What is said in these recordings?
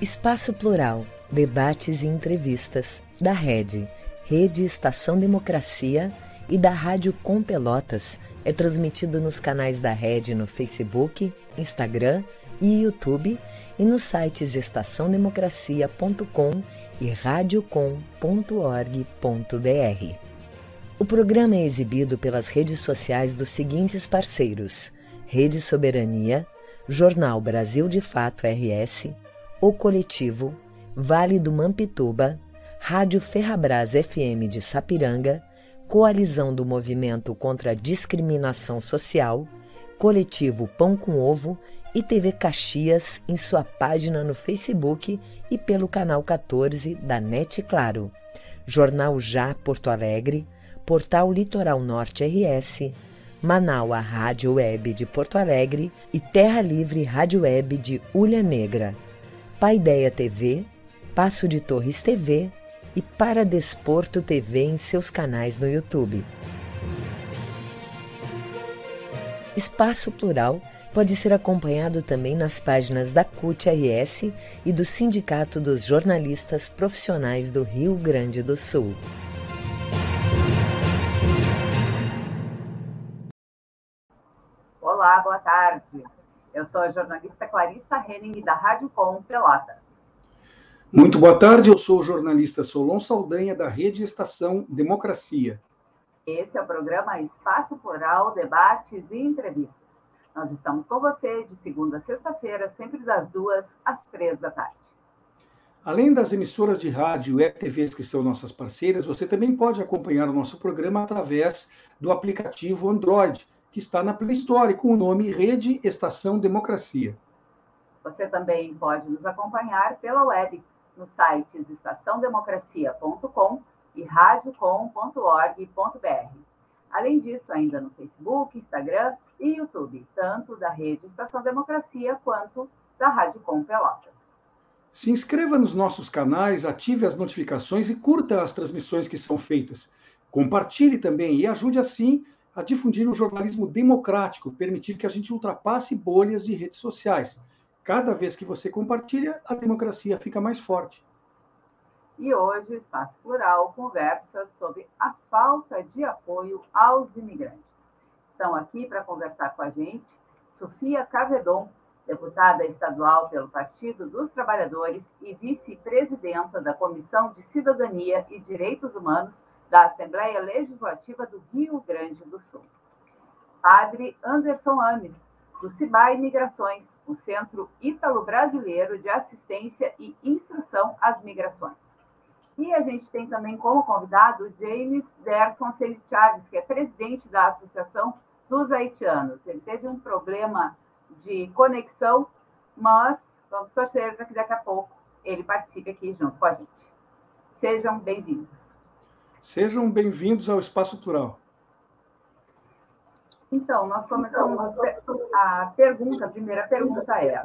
Espaço Plural, debates e entrevistas da Rede, Rede Estação Democracia e da Rádio Com Pelotas. É transmitido nos canais da Rede no Facebook, Instagram e YouTube e nos sites estaçãodemocracia.com e radiocom.org.br. O programa é exibido pelas redes sociais dos seguintes parceiros: Rede Soberania, Jornal Brasil de Fato RS, O Coletivo, Vale do Mampituba, Rádio Ferrabras FM de Sapiranga, Coalizão do Movimento contra a Discriminação Social, Coletivo Pão com Ovo e TV Caxias em sua página no Facebook e pelo canal 14 da NET Claro, Jornal Já Porto Alegre, Portal Litoral Norte RS, Manaua Rádio Web de Porto Alegre e Terra Livre Rádio Web de Ulha Negra, Paideia TV, Passo de Torres TV e Para Desporto TV em seus canais no YouTube. Espaço Plural pode ser acompanhado também nas páginas da CUT-RS e do Sindicato dos Jornalistas Profissionais do Rio Grande do Sul. Olá, boa tarde. Eu sou a jornalista Clarissa Henning, da Rádio Com Pelotas. Muito boa tarde, eu sou o jornalista Solon Saldanha, da Rede Estação Democracia. Esse é o programa Espaço Plural, Debates e Entrevistas. Nós estamos com você de segunda a sexta-feira, sempre das duas às três da tarde. Além das emissoras de rádio e TVs que são nossas parceiras, você também pode acompanhar o nosso programa através do aplicativo Android, que está na Play Store com o nome Rede Estação Democracia. Você também pode nos acompanhar pela web nos sites estaçãodemocracia.com e radiocom.org.br. Além disso, ainda no Facebook, Instagram e YouTube, tanto da rede Estação Democracia quanto da Rádio Com Pelotas. Se inscreva nos nossos canais, ative as notificações e curta as transmissões que são feitas. Compartilhe também e ajude assim a difundir o jornalismo democrático, permitir que a gente ultrapasse bolhas de redes sociais. Cada vez que você compartilha, a democracia fica mais forte. E hoje o Espaço Plural conversa sobre a falta de apoio aos imigrantes. Estão aqui para conversar com a gente Sofia Cavedon, deputada estadual pelo Partido dos Trabalhadores e vice-presidenta da Comissão de Cidadania e Direitos Humanos da Assembleia Legislativa do Rio Grande do Sul. Padre Anderson Ames, do CIBA Migrações, o Centro Ítalo-Brasileiro de Assistência e Instrução às Migrações. E a gente tem também como convidado James Derson Chaves, que é presidente da Associação dos Haitianos. Ele teve um problema de conexão, mas vamos torcer para que daqui a pouco ele participe aqui junto com a gente. Sejam bem-vindos. Sejam bem-vindos ao Espaço Plural. Então, nós começamos a pergunta, a primeira pergunta é: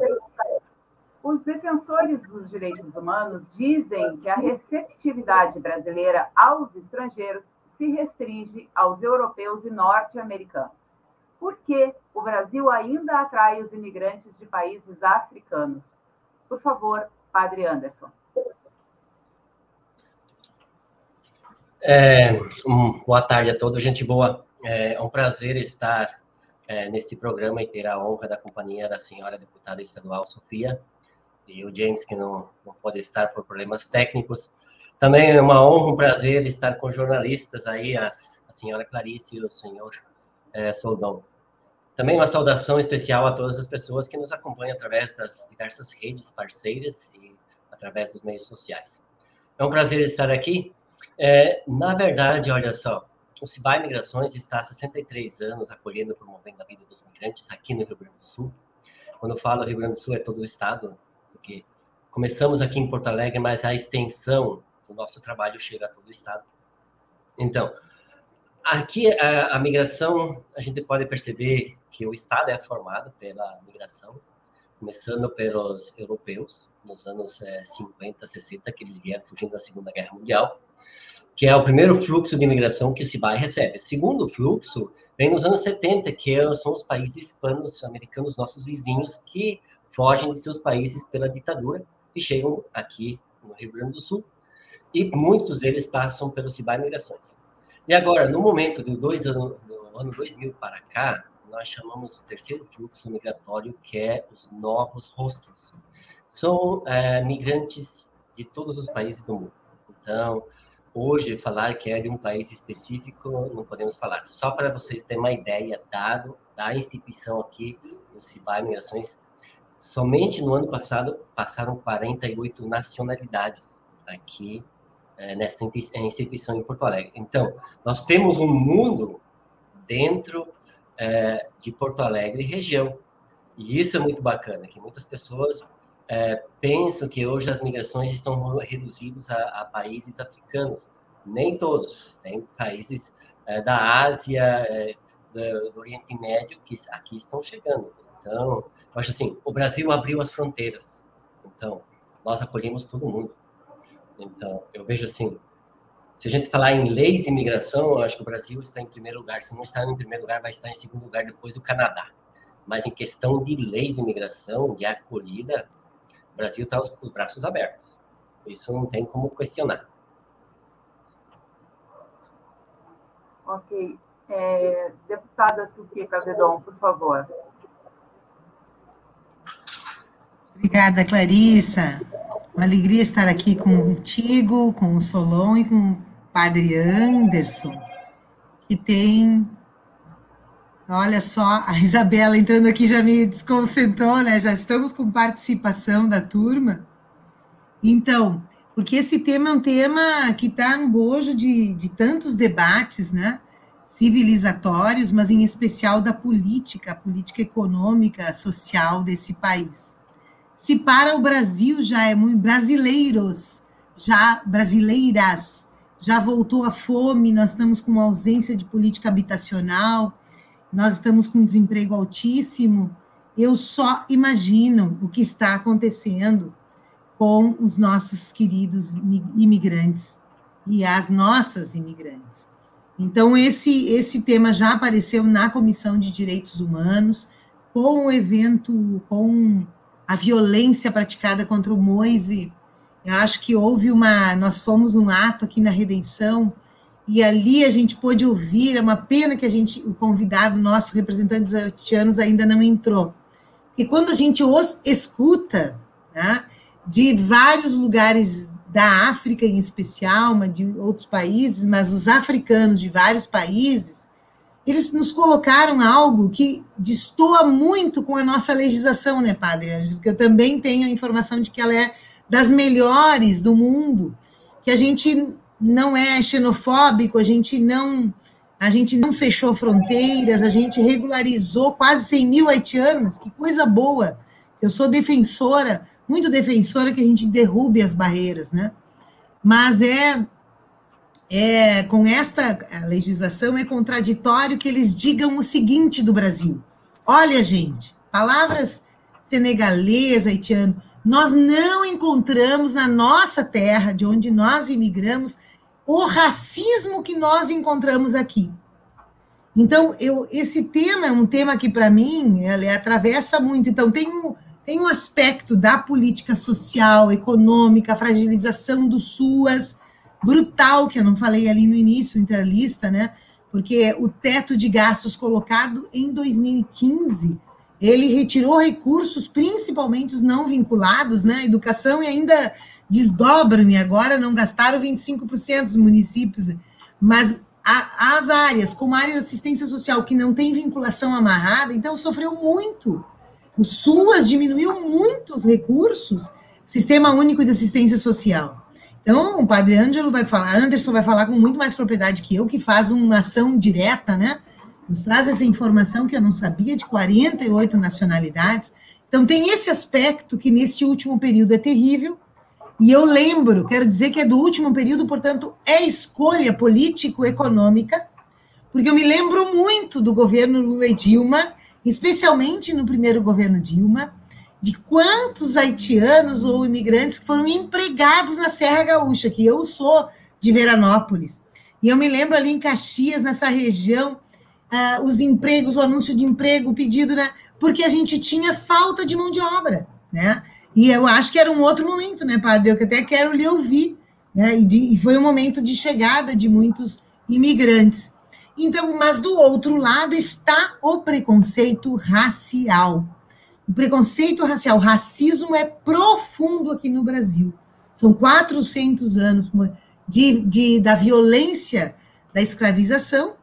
os defensores dos direitos humanos dizem que a receptividade brasileira aos estrangeiros se restringe aos europeus e norte-americanos. Por que o Brasil ainda atrai os imigrantes de países africanos? Por favor, Padre Anderson. É, um, boa tarde a todos, gente boa. É um prazer estar é, nesse programa e ter a honra da companhia da senhora deputada estadual Sofia e o James, que não, não pode estar por problemas técnicos. Também é uma honra, um prazer estar com jornalistas aí, a, a senhora Clarice e o senhor é, Soldão. Também uma saudação especial a todas as pessoas que nos acompanham através das diversas redes parceiras e através dos meios sociais. É um prazer estar aqui. É, na verdade, olha só, o Cibai Migrações está há 63 anos acolhendo e promovendo a vida dos migrantes aqui no Rio Grande do Sul. Quando eu falo Rio Grande do Sul, é todo o estado, porque começamos aqui em Porto Alegre, mas a extensão do nosso trabalho chega a todo o estado. Então, aqui a, a migração, a gente pode perceber que o estado é formado pela migração, começando pelos europeus, nos anos é, 50, 60, que eles vieram fugindo da Segunda Guerra Mundial que é o primeiro fluxo de imigração que o CIBAI recebe. O segundo fluxo vem nos anos 70, que é, são os países hispanos americanos, nossos vizinhos, que fogem de seus países pela ditadura que chegam aqui no Rio Grande do Sul, e muitos deles passam pelo Cibai Migrações. E agora, no momento do, dois ano, do ano 2000 para cá, nós chamamos o terceiro fluxo migratório, que é os novos rostos. São é, migrantes de todos os países do mundo. Então, hoje, falar que é de um país específico, não podemos falar. Só para vocês terem uma ideia, dado da instituição aqui, o Cibai Migrações, somente no ano passado passaram 48 nacionalidades aqui é, nessa instituição em Porto Alegre. Então, nós temos um mundo dentro é, de Porto Alegre região. E isso é muito bacana, que muitas pessoas é, pensam que hoje as migrações estão reduzidas a, a países africanos. Nem todos. Tem países é, da Ásia, é, do, do, Oriente Médio que aqui estão chegando. Então, eu acho assim, o Brasil abriu as fronteiras. Então, nós acolhemos todo mundo. Então, eu vejo assim, se a gente falar em leis de imigração, eu acho que o Brasil está em primeiro lugar. Se não está em primeiro lugar, vai estar em segundo lugar depois do Canadá. Mas em questão de lei de imigração, de acolhida, o Brasil está com os braços abertos. Isso não tem como questionar. Ok. É, deputada Sofia Cavedon, por favor. Obrigada, Clarissa. Uma alegria estar aqui contigo, com o Solon e com o Padre Anderson, que tem. Olha só, a Isabela entrando aqui já me desconcentrou, né? Já estamos com participação da turma. Então, porque esse tema é um tema que está no bojo de, de tantos debates, né? Civilizatórios, mas em especial da política, política econômica, social desse país. Se para o Brasil já é muito brasileiros, já brasileiras, já voltou a fome, nós estamos com ausência de política habitacional, nós estamos com desemprego altíssimo. Eu só imagino o que está acontecendo com os nossos queridos imigrantes e as nossas imigrantes. Então, esse, esse tema já apareceu na Comissão de Direitos Humanos, com o evento, com a violência praticada contra o Moise. Eu acho que houve uma. Nós fomos num ato aqui na Redenção e ali a gente pôde ouvir. É uma pena que a gente, o convidado nosso, representante dos haitianos, ainda não entrou. E quando a gente os escuta, né, de vários lugares da África em especial, mas de outros países, mas os africanos de vários países, eles nos colocaram algo que destoa muito com a nossa legislação, né, Padre Ângelo? Que eu também tenho a informação de que ela é das melhores do mundo, que a gente não é xenofóbico, a gente não a gente não fechou fronteiras, a gente regularizou quase 100 mil haitianos, que coisa boa. Eu sou defensora, muito defensora que a gente derrube as barreiras, né? Mas é é, com esta legislação, é contraditório que eles digam o seguinte do Brasil: olha, gente, palavras senegalês, haitiano, nós não encontramos na nossa terra, de onde nós imigramos, o racismo que nós encontramos aqui. Então, eu, esse tema é um tema que, para mim, ele atravessa muito. Então, tem um, tem um aspecto da política social, econômica, fragilização do SUAS, brutal, que eu não falei ali no início, entre a lista, né? Porque o teto de gastos colocado em 2015, ele retirou recursos, principalmente os não vinculados, né? Educação e ainda desdobram, e agora não gastaram 25% dos municípios, mas a, as áreas, como a área de assistência social, que não tem vinculação amarrada, então sofreu muito. O SUAS diminuiu muito os recursos, Sistema Único de Assistência Social. Então, o padre Ângelo vai falar, Anderson vai falar com muito mais propriedade que eu, que faz uma ação direta, né? Nos traz essa informação que eu não sabia, de 48 nacionalidades. Então, tem esse aspecto que nesse último período é terrível. E eu lembro, quero dizer que é do último período, portanto, é escolha político-econômica, porque eu me lembro muito do governo Lula e Dilma, especialmente no primeiro governo Dilma, de quantos haitianos ou imigrantes foram empregados na Serra Gaúcha, que eu sou de Veranópolis. E eu me lembro ali em Caxias, nessa região, uh, os empregos, o anúncio de emprego, o pedido, né? Porque a gente tinha falta de mão de obra, né? E eu acho que era um outro momento, né, padre? Eu até quero lhe ouvir, né? E, de, e foi um momento de chegada de muitos imigrantes. Então, mas do outro lado está o preconceito racial. O preconceito racial, o racismo é profundo aqui no Brasil. São 400 anos de, de, da violência da escravização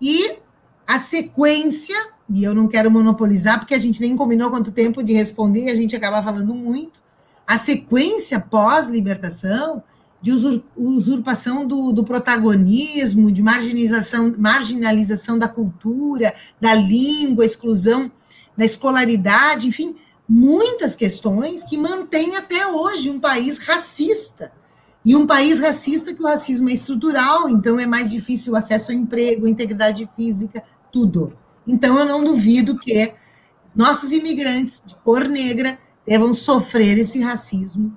e a sequência, e eu não quero monopolizar, porque a gente nem combinou quanto tempo de responder, e a gente acaba falando muito, a sequência pós-libertação de usurpação do, do, protagonismo, de marginalização, marginalização da cultura, da língua, exclusão da escolaridade, enfim, muitas questões que mantêm até hoje um país racista. E um país racista que o racismo é estrutural, então é mais difícil o acesso ao emprego, integridade física, tudo. Então eu não duvido que nossos imigrantes de cor negra devam sofrer esse racismo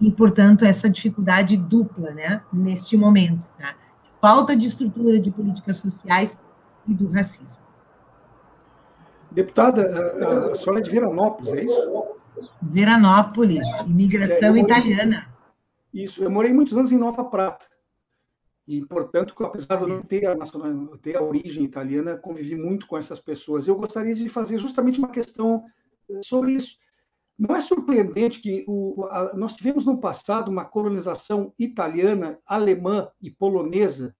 e, portanto, essa dificuldade dupla, né, neste momento, tá? falta de estrutura de políticas sociais e do racismo. Deputada, a, senhora é de Veranópolis, é isso? Veranópolis, imigração é, italiana. Isso, eu morei muitos anos em Nova Prata. E, portanto, apesar de eu não ter a, nacional, ter a origem italiana, convivi muito com essas pessoas. Eu gostaria de fazer justamente uma questão eh, sobre isso. Não é surpreendente que o, a, nós tivemos no passado uma colonização italiana, alemã e polonesa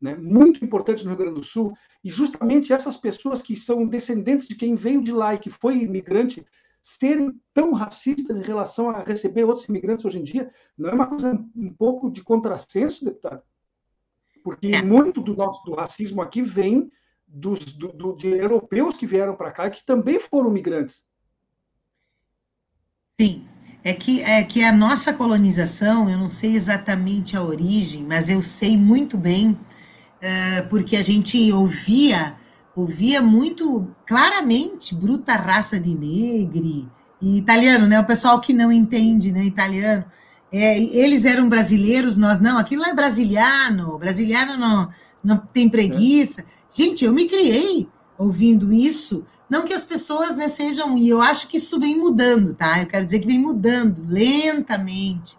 né, muito importante no Rio Grande do Sul, e justamente essas pessoas que são descendentes de quem veio de lá e que foi imigrante, serem tão racistas em relação a receber outros imigrantes hoje em dia, não é uma coisa um pouco de contrassenso, deputado? Porque é. muito do nosso do racismo aqui vem dos do, do, de europeus que vieram para cá e que também foram migrantes. Sim, é que, é que a nossa colonização, eu não sei exatamente a origem, mas eu sei muito bem porque a gente ouvia ouvia muito claramente bruta raça de negri e italiano, né? O pessoal que não entende, né? Italiano, é, eles eram brasileiros, nós não. Aquilo é brasiliano, brasiliano não, não tem preguiça. Gente, eu me criei ouvindo isso. Não que as pessoas né, sejam, e eu acho que isso vem mudando, tá? Eu quero dizer que vem mudando lentamente,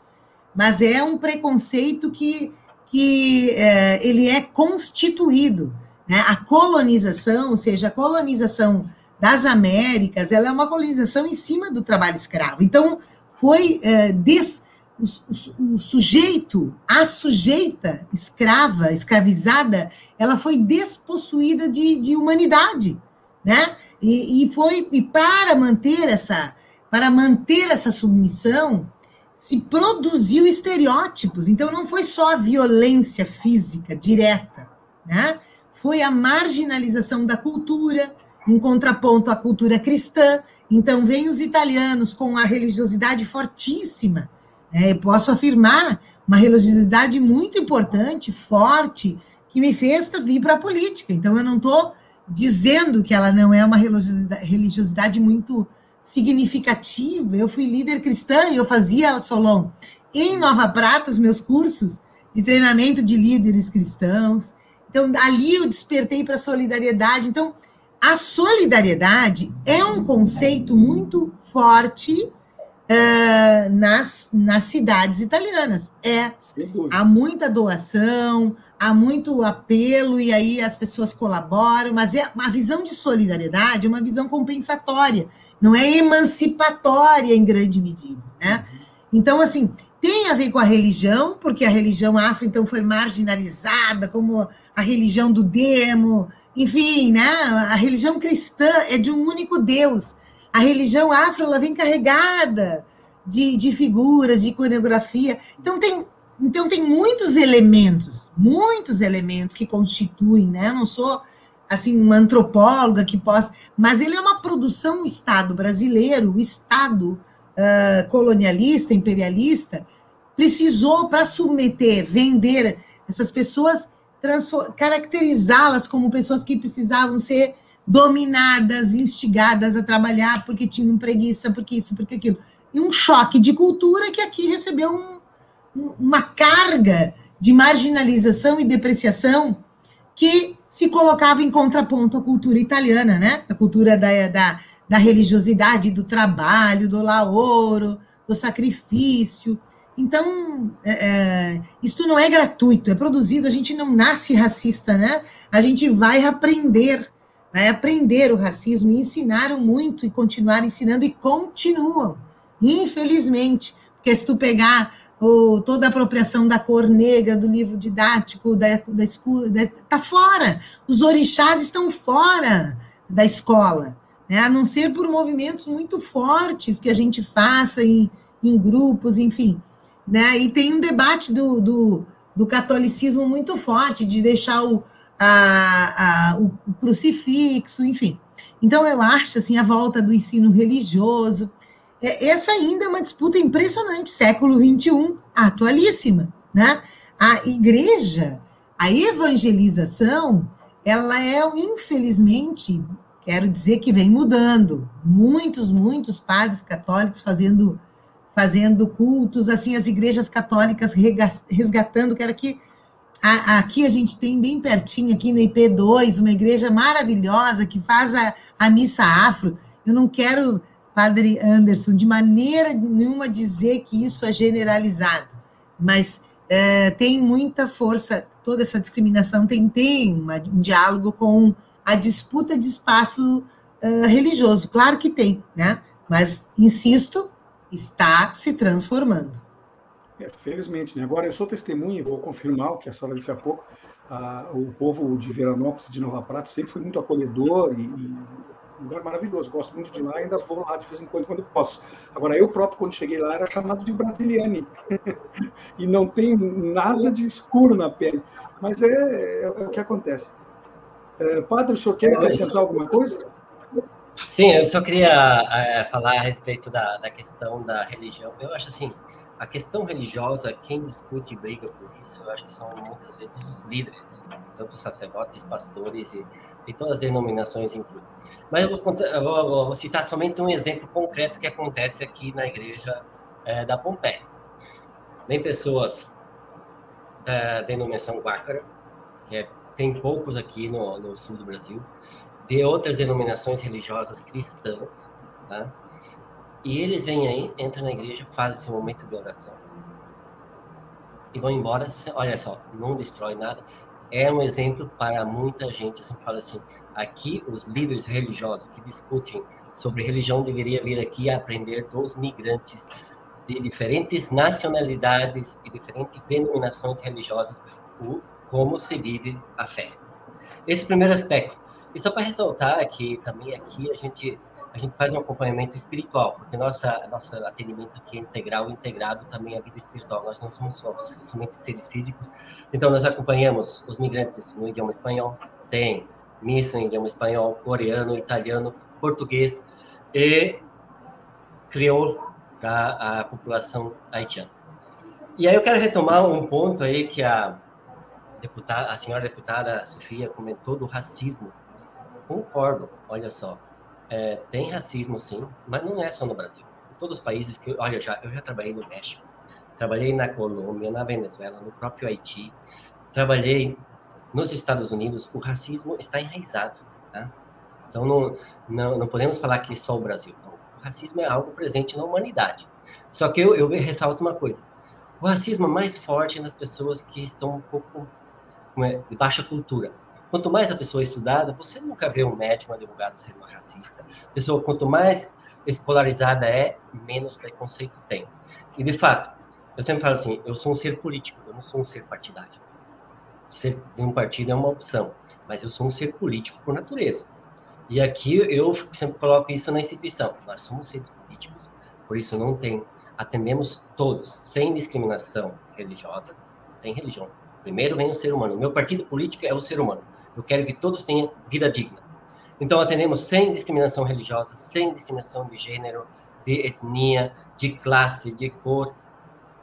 mas é um preconceito que que é, ele é constituído. Né? A colonização, ou seja, a colonização das Américas, ela é uma colonização em cima do trabalho escravo. Então, foi é, des, o, o, sujeito, a sujeita escrava, escravizada, ela foi despossuída de, de humanidade, né? E, e foi e para manter essa para manter essa submissão, se produziu estereótipos. Então, não foi só a violência física direta, né? foi a marginalização da cultura, em contraponto à cultura cristã. Então, vem os italianos com a religiosidade fortíssima. Né? posso afirmar uma religiosidade muito importante, forte, que me fez vir para a política. Então, eu não estou dizendo que ela não é uma religiosidade muito significativa. Eu fui líder cristã e eu fazia, Solon, em Nova Prata, os meus cursos de treinamento de líderes cristãos. Então, ali eu despertei para a solidariedade. Então, a solidariedade é um conceito muito forte uh, nas, nas cidades italianas. É, há muita doação, há muito apelo, e aí as pessoas colaboram, mas é uma visão de solidariedade, é uma visão compensatória não é emancipatória em grande medida, né? Então, assim, tem a ver com a religião, porque a religião afro, então, foi marginalizada, como a religião do demo, enfim, né? A religião cristã é de um único Deus. A religião afro, ela vem carregada de, de figuras, de iconografia. Então, tem, então, tem muitos elementos, muitos elementos que constituem, né? Eu não sou assim, uma antropóloga que possa. Mas ele é uma produção, o Estado brasileiro, o Estado uh, colonialista, imperialista, precisou para submeter, vender essas pessoas, caracterizá-las como pessoas que precisavam ser dominadas, instigadas a trabalhar porque tinham preguiça, porque isso, porque aquilo. E um choque de cultura que aqui recebeu um, uma carga de marginalização e depreciação que se colocava em contraponto à cultura italiana, né? A cultura da, da, da religiosidade, do trabalho, do laoro, do sacrifício. Então, é, é, isso não é gratuito, é produzido, a gente não nasce racista, né? A gente vai aprender, vai aprender o racismo e ensinaram muito e continuar ensinando e continuam, infelizmente. Porque se tu pegar o, toda a apropriação da cor negra, do livro didático, da, da escola, está fora. Os orixás estão fora da escola né? a não ser por movimentos muito fortes que a gente faça em, em grupos, enfim. Né? E tem um debate do, do, do catolicismo muito forte, de deixar o, a, a, o crucifixo, enfim. Então, eu acho assim, a volta do ensino religioso. É, essa ainda é uma disputa impressionante, século XXI, atualíssima. Né? A igreja, a evangelização, ela é, infelizmente, quero dizer que vem mudando. Muitos, muitos padres católicos fazendo fazendo cultos, assim, as igrejas católicas resgatando, quero que aqui a gente tem bem pertinho, aqui na IP2, uma igreja maravilhosa que faz a, a missa afro. Eu não quero, Padre Anderson, de maneira nenhuma dizer que isso é generalizado, mas é, tem muita força, toda essa discriminação tem, tem uma, um diálogo com a disputa de espaço uh, religioso. Claro que tem, né? Mas, insisto, está se transformando. É, felizmente, né? Agora, eu sou testemunha vou confirmar o que a senhora disse há pouco. Ah, o povo de Veranópolis, de Nova Prata, sempre foi muito acolhedor e, e um lugar maravilhoso. Gosto muito de lá ainda vou lá de vez em quando, quando posso. Agora, eu próprio, quando cheguei lá, era chamado de brasiliane. e não tem nada de escuro na pele. Mas é, é, é o que acontece. É, padre, o senhor quer acrescentar alguma coisa? Sim, eu só queria é, falar a respeito da, da questão da religião. Eu acho assim, a questão religiosa, quem discute e briga por isso, eu acho que são muitas vezes os líderes, tanto sacerdotes, pastores e, e todas as denominações incluídas. Mas eu vou, contar, eu vou, vou, citar somente um exemplo concreto que acontece aqui na igreja é, da Pompeia. Vem pessoas da denominação Guácara, que é tem poucos aqui no, no sul do Brasil, de outras denominações religiosas cristãs, tá? E eles vêm aí, entram na igreja, fazem seu momento de oração e vão embora. Olha só, não destrói nada. É um exemplo para muita gente. Sempre falo assim: aqui os líderes religiosos que discutem sobre religião deveriam vir aqui aprender dos migrantes de diferentes nacionalidades e diferentes denominações religiosas o como se vive a fé. Esse primeiro aspecto. E só para ressaltar que também aqui a gente a gente faz um acompanhamento espiritual, porque nossa nosso atendimento aqui é integral, integrado também à vida espiritual. Nós não somos só, somente seres físicos. Então nós acompanhamos os migrantes no idioma espanhol, tem missa em idioma espanhol, coreano, italiano, português e crioulo para a população haitiana. E aí eu quero retomar um ponto aí que a deputada, a senhora deputada Sofia comentou do racismo. Concordo, olha só. É, tem racismo sim, mas não é só no Brasil. Em todos os países que. Olha, eu já, eu já trabalhei no México, trabalhei na Colômbia, na Venezuela, no próprio Haiti, trabalhei nos Estados Unidos. O racismo está enraizado. Tá? Então não, não, não podemos falar que é só o Brasil. Não. O racismo é algo presente na humanidade. Só que eu, eu ressalto uma coisa: o racismo é mais forte nas pessoas que estão um pouco é, de baixa cultura. Quanto mais a pessoa é estudada, você nunca vê um médico, um advogado ser uma racista. A pessoa, quanto mais escolarizada é, menos preconceito tem. E, de fato, eu sempre falo assim, eu sou um ser político, eu não sou um ser partidário. Ser de um partido é uma opção, mas eu sou um ser político por natureza. E aqui eu sempre coloco isso na instituição. Nós somos seres políticos, por isso não tem, atendemos todos, sem discriminação religiosa, tem religião, Primeiro vem o ser humano. Meu partido político é o ser humano. Eu quero que todos tenham vida digna. Então, atendemos sem discriminação religiosa, sem discriminação de gênero, de etnia, de classe, de cor,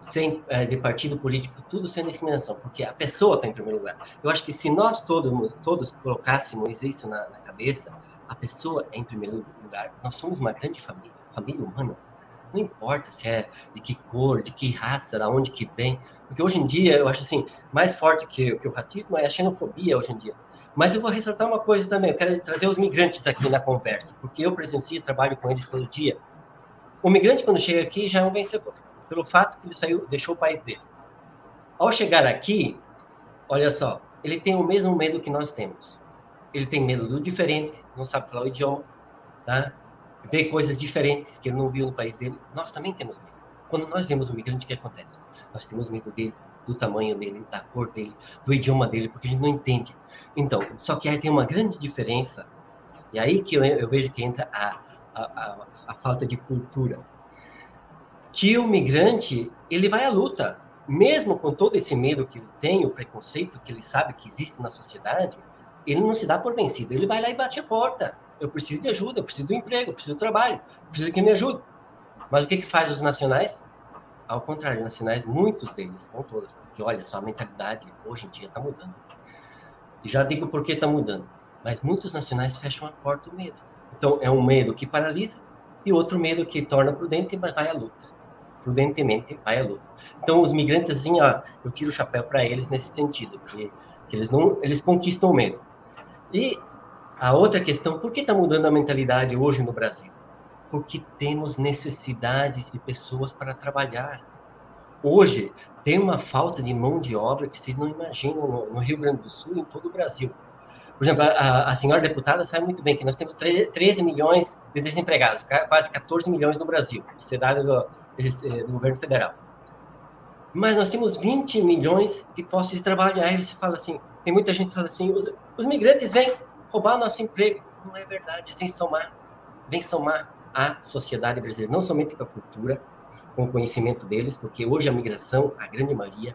sem é, de partido político, tudo sem discriminação, porque a pessoa está em primeiro lugar. Eu acho que se nós todos, todos colocássemos isso na, na cabeça, a pessoa é em primeiro lugar. Nós somos uma grande família, família humana. Não importa se é de que cor, de que raça, da onde que vem. Porque hoje em dia, eu acho assim, mais forte que, que o racismo é a xenofobia hoje em dia. Mas eu vou ressaltar uma coisa também, eu quero trazer os migrantes aqui na conversa, porque eu presencio e trabalho com eles todo dia. O migrante, quando chega aqui, já é um vencedor, pelo fato que ele saiu, deixou o país dele. Ao chegar aqui, olha só, ele tem o mesmo medo que nós temos. Ele tem medo do diferente, não sabe falar o idioma, tá? vê coisas diferentes que ele não viu no país dele. Nós também temos medo. Quando nós vemos um migrante, o que acontece? Nós temos medo dele, do tamanho dele, da cor dele, do idioma dele, porque a gente não entende. Então, só que aí tem uma grande diferença, e aí que eu, eu vejo que entra a, a, a, a, falta de cultura. Que o migrante, ele vai à luta, mesmo com todo esse medo que ele tem, o preconceito que ele sabe que existe na sociedade, ele não se dá por vencido, ele vai lá e bate a porta. Eu preciso de ajuda, eu preciso do emprego, eu preciso do trabalho, eu preciso que me ajude. Mas o que, que faz os nacionais? Ao contrário, nacionais, muitos deles, não todos, porque olha só, a mentalidade hoje em dia está mudando. E já digo por que está mudando. Mas muitos nacionais fecham a porta do medo. Então, é um medo que paralisa e outro medo que torna prudente, mas vai à luta. Prudentemente vai à luta. Então, os migrantes, assim, ó, eu tiro o chapéu para eles nesse sentido, que, que eles não, eles conquistam o medo. E a outra questão, por que está mudando a mentalidade hoje no Brasil? Porque temos necessidade de pessoas para trabalhar. Hoje, tem uma falta de mão de obra que vocês não imaginam no, Rio Grande do Sul e em todo o Brasil. Por exemplo, a, a, senhora deputada sabe muito bem que nós temos 13 milhões de desempregados, quase 14 milhões no Brasil, isso é dado do, do governo federal. Mas nós temos 20 milhões de postos de trabalho. Aí você fala assim, tem muita gente que fala assim, os, os migrantes vêm roubar o nosso emprego. Não é verdade, vem somar, vem somar a sociedade brasileira, não somente com a cultura, com o conhecimento deles, porque hoje a migração, a grande maioria,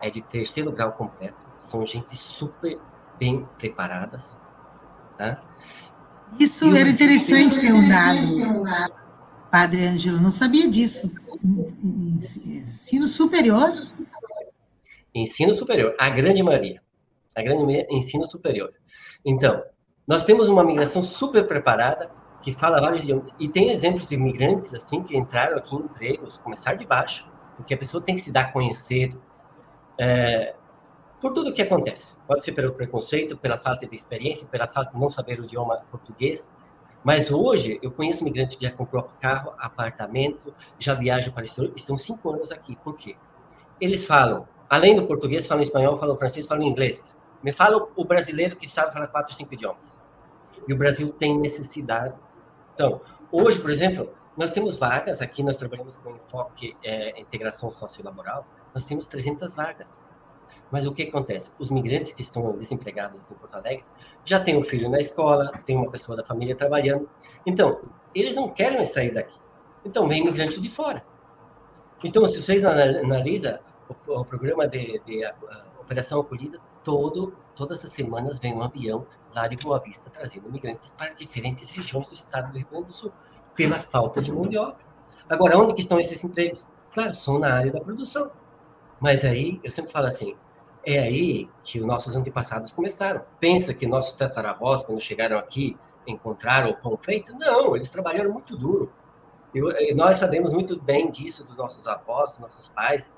é de terceiro grau completo, são gente super bem preparadas, tá? Isso e era interessante ter um dado, Padre Ângelo, não sabia disso. Ensino superior? Ensino superior, a grande maioria. A grande maioria, ensino superior. Então, nós temos uma migração super preparada, que fala vários idiomas. E tem exemplos de imigrantes, assim, que entraram aqui em empregos, começar de baixo, porque a pessoa tem que se dar a conhecer é, por tudo que acontece. Pode ser pelo preconceito, pela falta de experiência, pela falta de não saber o idioma português. Mas hoje, eu conheço imigrantes que já comprou carro, apartamento, já viajam para o exterior, estão cinco anos aqui. Por quê? Eles falam, além do português, falam espanhol, falam francês, falam inglês. Me fala o brasileiro que sabe falar quatro, cinco idiomas. E o Brasil tem necessidade. Então, hoje, por exemplo, nós temos vagas, aqui nós trabalhamos com enfoque é, integração sociolaboral, nós temos 300 vagas. Mas o que acontece? Os migrantes que estão desempregados aqui em Porto Alegre já têm um filho na escola, tem uma pessoa da família trabalhando. Então, eles não querem sair daqui. Então, vem imigrantes de fora. Então, se vocês analisam o, o programa de, de a, a Operação Acolhida, todo, todas as semanas vem um avião lá de Boa Vista trazendo imigrantes para diferentes regiões do estado do Rio Grande do Sul, pela falta de mão de obra. Agora, onde que estão esses empregos? Claro, são na área da produção. Mas aí, eu sempre falo assim, é aí que os nossos antepassados começaram. Pensa que nossos tataravós, quando chegaram aqui, encontraram o pão feito? Não, eles trabalharam muito duro. E nós sabemos muito bem disso dos nossos avós, dos nossos pais.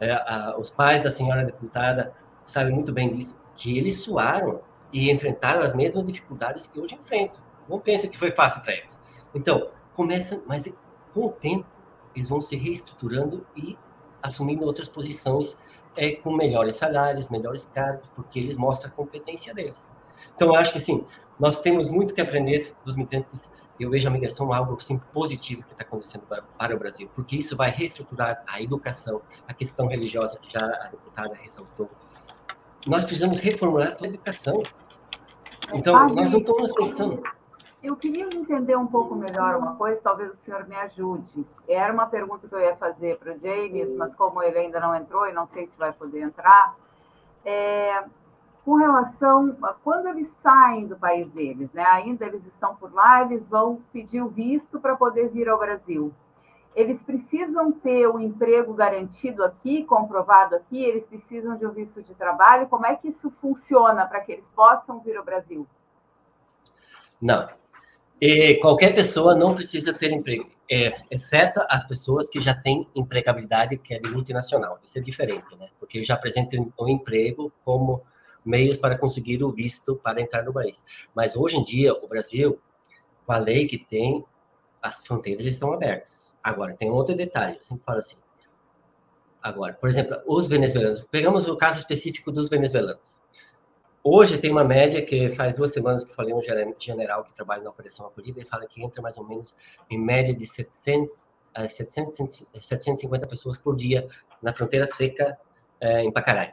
É, a, os pais da senhora deputada sabe muito bem disso, que eles suaram e enfrentaram as mesmas dificuldades que hoje enfrentam. Não pensa que foi fácil para eles. Então, começa, mas com o tempo, eles vão se reestruturando e assumindo outras posições é, com melhores salários, melhores cargos, porque eles mostram a competência deles. Então, eu acho que, assim, nós temos muito que aprender dos migrantes. Eu vejo a migração algo assim, positivo que está acontecendo para, para, o Brasil, porque isso vai reestruturar a educação, a questão religiosa que já a deputada ressaltou, nós precisamos reformular toda a educação. Então, Padre, nós não estamos pensando. Eu queria entender um pouco melhor uma coisa, talvez o senhor me ajude. Era uma pergunta que eu ia fazer para o James, mas como ele ainda não entrou e não sei se vai poder entrar, é, com relação a quando eles saem do país deles, né? Ainda eles estão por lá, eles vão pedir o visto para poder vir ao Brasil eles precisam ter o emprego garantido aqui, comprovado aqui, eles precisam de um visto de trabalho. Como é que isso funciona para que eles possam vir ao Brasil? Não. E qualquer pessoa não precisa ter emprego, é, exceto as pessoas que já têm empregabilidade, que é de multinacional. Isso é diferente, né? Porque já apresentam um emprego como meios para conseguir o visto para entrar no país. Mas hoje em dia, o Brasil, com a lei que tem, as fronteiras estão abertas. Agora, tem outro detalhe, eu sempre falo assim. Agora, por exemplo, os venezuelanos, pegamos o caso específico dos venezuelanos. Hoje tem uma média que faz duas semanas que falei um general que trabalha na operação acolhida e fala que entra mais ou menos em média de 700 a 700, 750 pessoas por dia na fronteira seca é, em Pacaraí.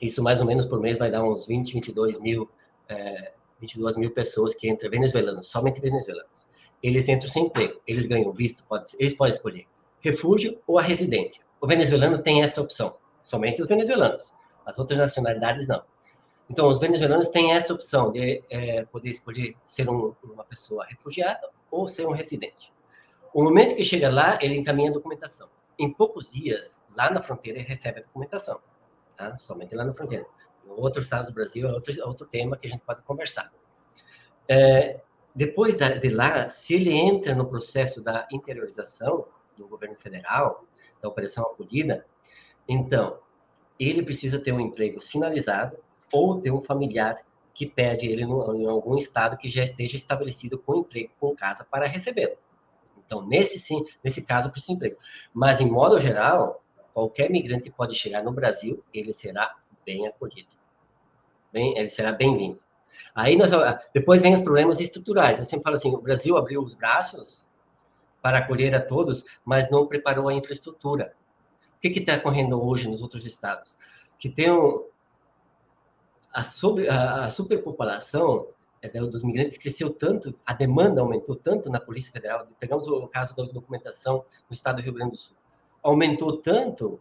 Isso mais ou menos por mês vai dar uns 20, 22 mil, é, 22 mil pessoas que entram venezuelanos, somente venezuelanos. Eles entram sem emprego, eles ganham visto, pode, eles podem escolher refúgio ou a residência. O venezuelano tem essa opção, somente os venezuelanos. As outras nacionalidades não. Então, os venezuelanos têm essa opção de é, poder escolher ser um, uma pessoa refugiada ou ser um residente. O momento que chega lá, ele encaminha a documentação. Em poucos dias, lá na fronteira, ele recebe a documentação. Tá? Somente lá na fronteira. No outro estado do Brasil é outro, é outro tema que a gente pode conversar. É, depois de lá, se ele entra no processo da interiorização do governo federal, da operação acolhida, então, ele precisa ter um emprego sinalizado ou ter um familiar que pede ele no, em algum estado que já esteja estabelecido com emprego, com casa para recebê-lo. Então, nesse sim, nesse caso, precisa emprego. Mas, em modo geral, qualquer migrante pode chegar no Brasil, ele será bem acolhido. Bem, ele será bem-vindo. Aí, nós, depois vem os problemas estruturais. Eu sempre falo assim, o Brasil abriu os braços para acolher a todos, mas não preparou a infraestrutura. O que está ocorrendo hoje nos outros estados? Que tem um, a, sobre, a, a superpopulação é, dos migrantes cresceu tanto, a demanda aumentou tanto na Polícia Federal. Pegamos o caso da documentação no estado do Rio Grande do Sul. Aumentou tanto,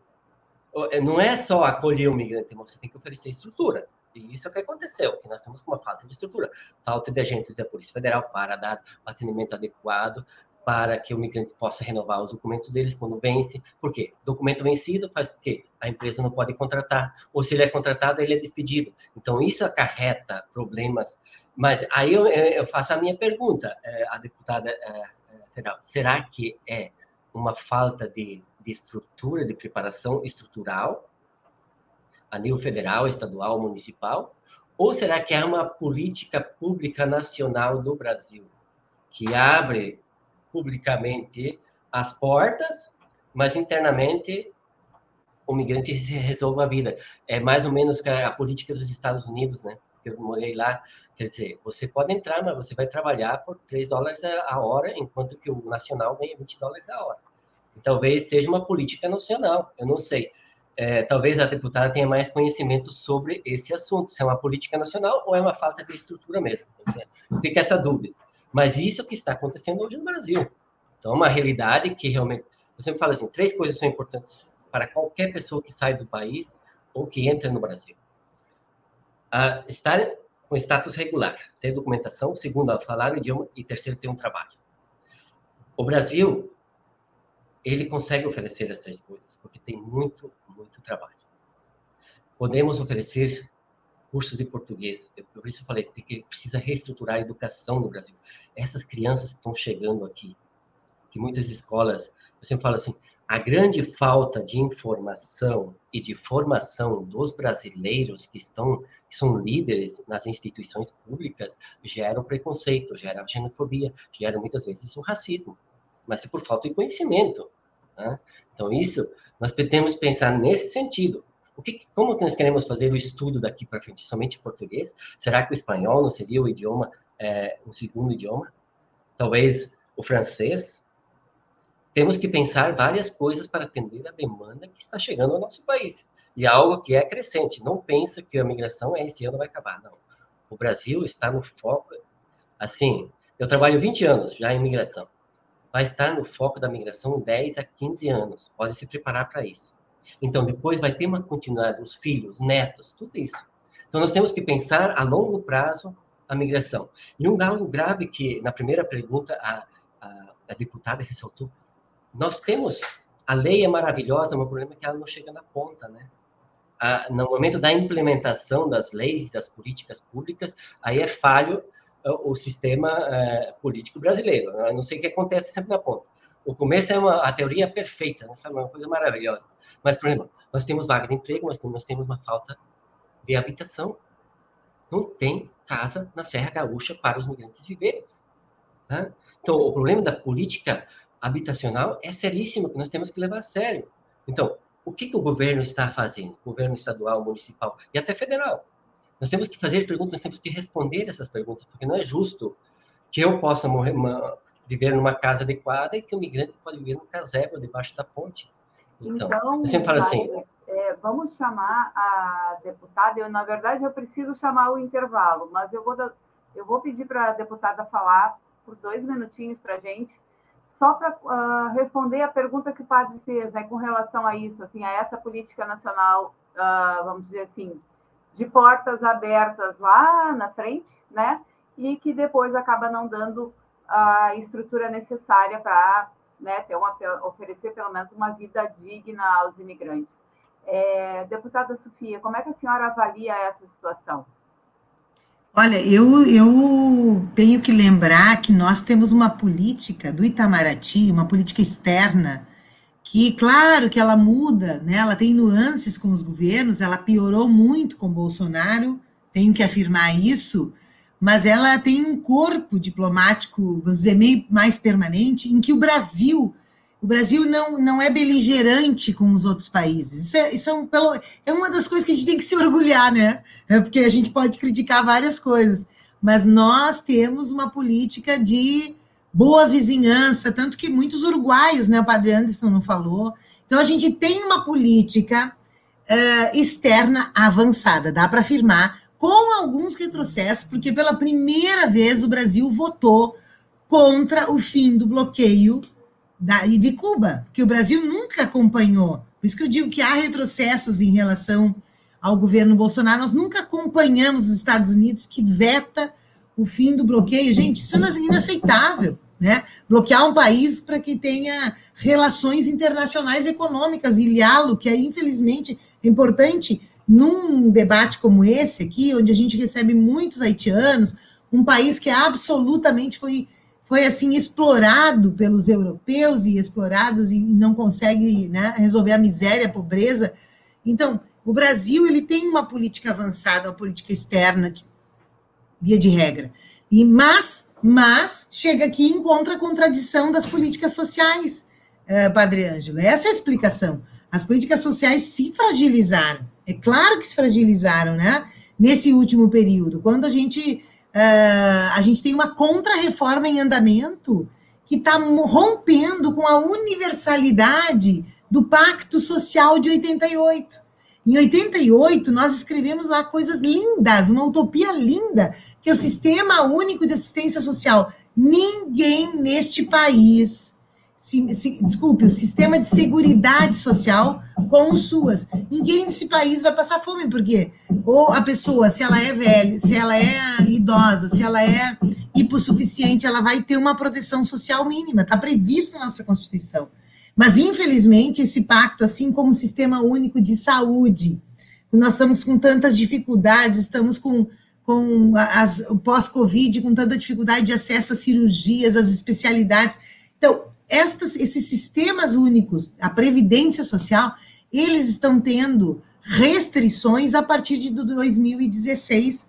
é, não é só acolher o migrante, você tem que oferecer estrutura. E isso é o que aconteceu, que nós temos uma falta de estrutura, falta de agentes da Polícia Federal para dar atendimento adequado, para que o migrante possa renovar os documentos deles quando vence. Por quê? Documento vencido faz com que a empresa não pode contratar, ou se ele é contratado, ele é despedido. Então, isso acarreta problemas. Mas aí eu, eu faço a minha pergunta, é, a deputada é, federal, será que é uma falta de, de estrutura, de preparação estrutural, a nível federal, estadual, municipal, ou será que é uma política pública nacional do Brasil que abre publicamente as portas, mas internamente o migrante resolve a vida. É mais ou menos a política dos Estados Unidos, né? Eu morei lá, quer dizer, você pode entrar, mas você vai trabalhar por 3 dólares a hora, enquanto que o nacional ganha 20 dólares a hora. Talvez seja uma política nacional, eu não sei. É, talvez a deputada tenha mais conhecimento sobre esse assunto, se é uma política nacional ou é uma falta de estrutura mesmo. Fica essa dúvida. Mas isso que está acontecendo hoje no Brasil. Então, é uma realidade que realmente. Eu sempre falo assim: três coisas são importantes para qualquer pessoa que sai do país ou que entra no Brasil: a estar com status regular, ter documentação, segundo, falar o idioma, e terceiro, ter um trabalho. O Brasil, ele consegue oferecer as três coisas, porque tem muito, muito trabalho. Podemos oferecer cursos de português. por isso eu falei que precisa reestruturar a educação no Brasil. Essas crianças que estão chegando aqui, que muitas escolas, eu sempre falo assim, a grande falta de informação e de formação dos brasileiros que estão que são líderes nas instituições públicas gera o preconceito, gera a xenofobia, gera muitas vezes o racismo, mas é por falta de conhecimento. Né? Então isso nós temos que pensar nesse sentido. O que, como que nós queremos fazer o estudo daqui para frente? Somente português? Será que o espanhol não seria o idioma, é, o segundo idioma? Talvez o francês? Temos que pensar várias coisas para atender a demanda que está chegando ao nosso país. E algo que é crescente. Não pensa que a migração é esse ano vai acabar. Não. O Brasil está no foco. Assim, eu trabalho 20 anos já em migração. Vai estar no foco da migração 10 a 15 anos. Pode se preparar para isso. Então, depois vai ter uma continuidade, os filhos, netos, tudo isso. Então, nós temos que pensar a longo prazo a migração. E um algo grave que, na primeira pergunta, a, a, a deputada ressaltou, nós temos, a lei é maravilhosa, mas o problema é que ela não chega na ponta, né? no momento da implementação das leis, das políticas públicas, aí é falho o sistema é, político brasileiro. Eu não sei o que acontece sempre na ponta. O começo é uma a teoria perfeita, né? Sabe? uma coisa maravilhosa. Mas, por exemplo, nós temos vaga de emprego, mas nós temos uma falta de habitação. Não tem casa na Serra Gaúcha para os migrantes viverem. Né? Então, o problema da política habitacional é seríssimo, que nós temos que levar a sério. Então, o que, que o governo está fazendo? O governo estadual, municipal e até federal. Nós temos que fazer perguntas, temos que responder essas perguntas, porque não é justo que eu possa morrer, uma, viver numa casa adequada e que o migrante pode viver no casebre debaixo da ponte. Então, então eu sempre falo assim. É, vamos chamar a deputada. Eu, na verdade, eu preciso chamar o intervalo, mas eu vou, eu vou pedir para a deputada falar por dois minutinhos para a gente, só para uh, ah, responder a pergunta que o padre fez, né, com relação a isso, assim, a essa política nacional, uh, vamos dizer assim, de portas abertas lá na frente, né, e que depois acaba não dando a estrutura necessária para né, ter uma, oferecer pelo menos uma vida digna aos imigrantes. É, deputada Sofia, como é que a senhora avalia essa situação? Olha, eu, eu tenho que lembrar que nós temos uma política do Itamaraty, uma política externa, que, claro, que ela muda, né? ela tem nuances com os governos, ela piorou muito com Bolsonaro, tenho que afirmar isso, mas ela tem um corpo diplomático, vamos dizer, meio mais permanente, em que o Brasil, o Brasil não, não é beligerante com os outros países. Isso, é, isso é, um, é uma das coisas que a gente tem que se orgulhar, né? É porque a gente pode criticar várias coisas, mas nós temos uma política de boa vizinhança, tanto que muitos uruguaios, né? O padre Anderson não falou. Então a gente tem uma política uh, externa avançada, dá para afirmar com alguns retrocessos, porque pela primeira vez o Brasil votou contra o fim do bloqueio da, de Cuba, que o Brasil nunca acompanhou. Por isso que eu digo que há retrocessos em relação ao governo Bolsonaro. Nós nunca acompanhamos os Estados Unidos que veta o fim do bloqueio. Gente, isso é inaceitável, né? Bloquear um país para que tenha relações internacionais econômicas, ilhá-lo, que é infelizmente importante num debate como esse aqui, onde a gente recebe muitos haitianos, um país que absolutamente foi, foi assim explorado pelos europeus e explorados e não consegue né, resolver a miséria, a pobreza. Então, o Brasil ele tem uma política avançada, uma política externa, via de regra. E mas, mas chega aqui e encontra a contradição das políticas sociais, uh, Padre Ângelo. Essa é a explicação. As políticas sociais se fragilizaram. É claro que se fragilizaram, né? Nesse último período, quando a gente uh, a gente tem uma contra-reforma em andamento que está rompendo com a universalidade do Pacto Social de 88. Em 88, nós escrevemos lá coisas lindas, uma utopia linda, que o Sistema Único de Assistência Social. Ninguém neste país se, se, desculpe, o sistema de seguridade social com SUAS. Ninguém nesse país vai passar fome, porque ou a pessoa, se ela é velha, se ela é idosa, se ela é hipossuficiente, ela vai ter uma proteção social mínima, está previsto na nossa Constituição. Mas, infelizmente, esse pacto, assim como o Sistema Único de Saúde, nós estamos com tantas dificuldades, estamos com, com as, o pós-Covid, com tanta dificuldade de acesso às cirurgias, às especialidades. Então, estas, esses sistemas únicos, a previdência social, eles estão tendo restrições a partir de 2016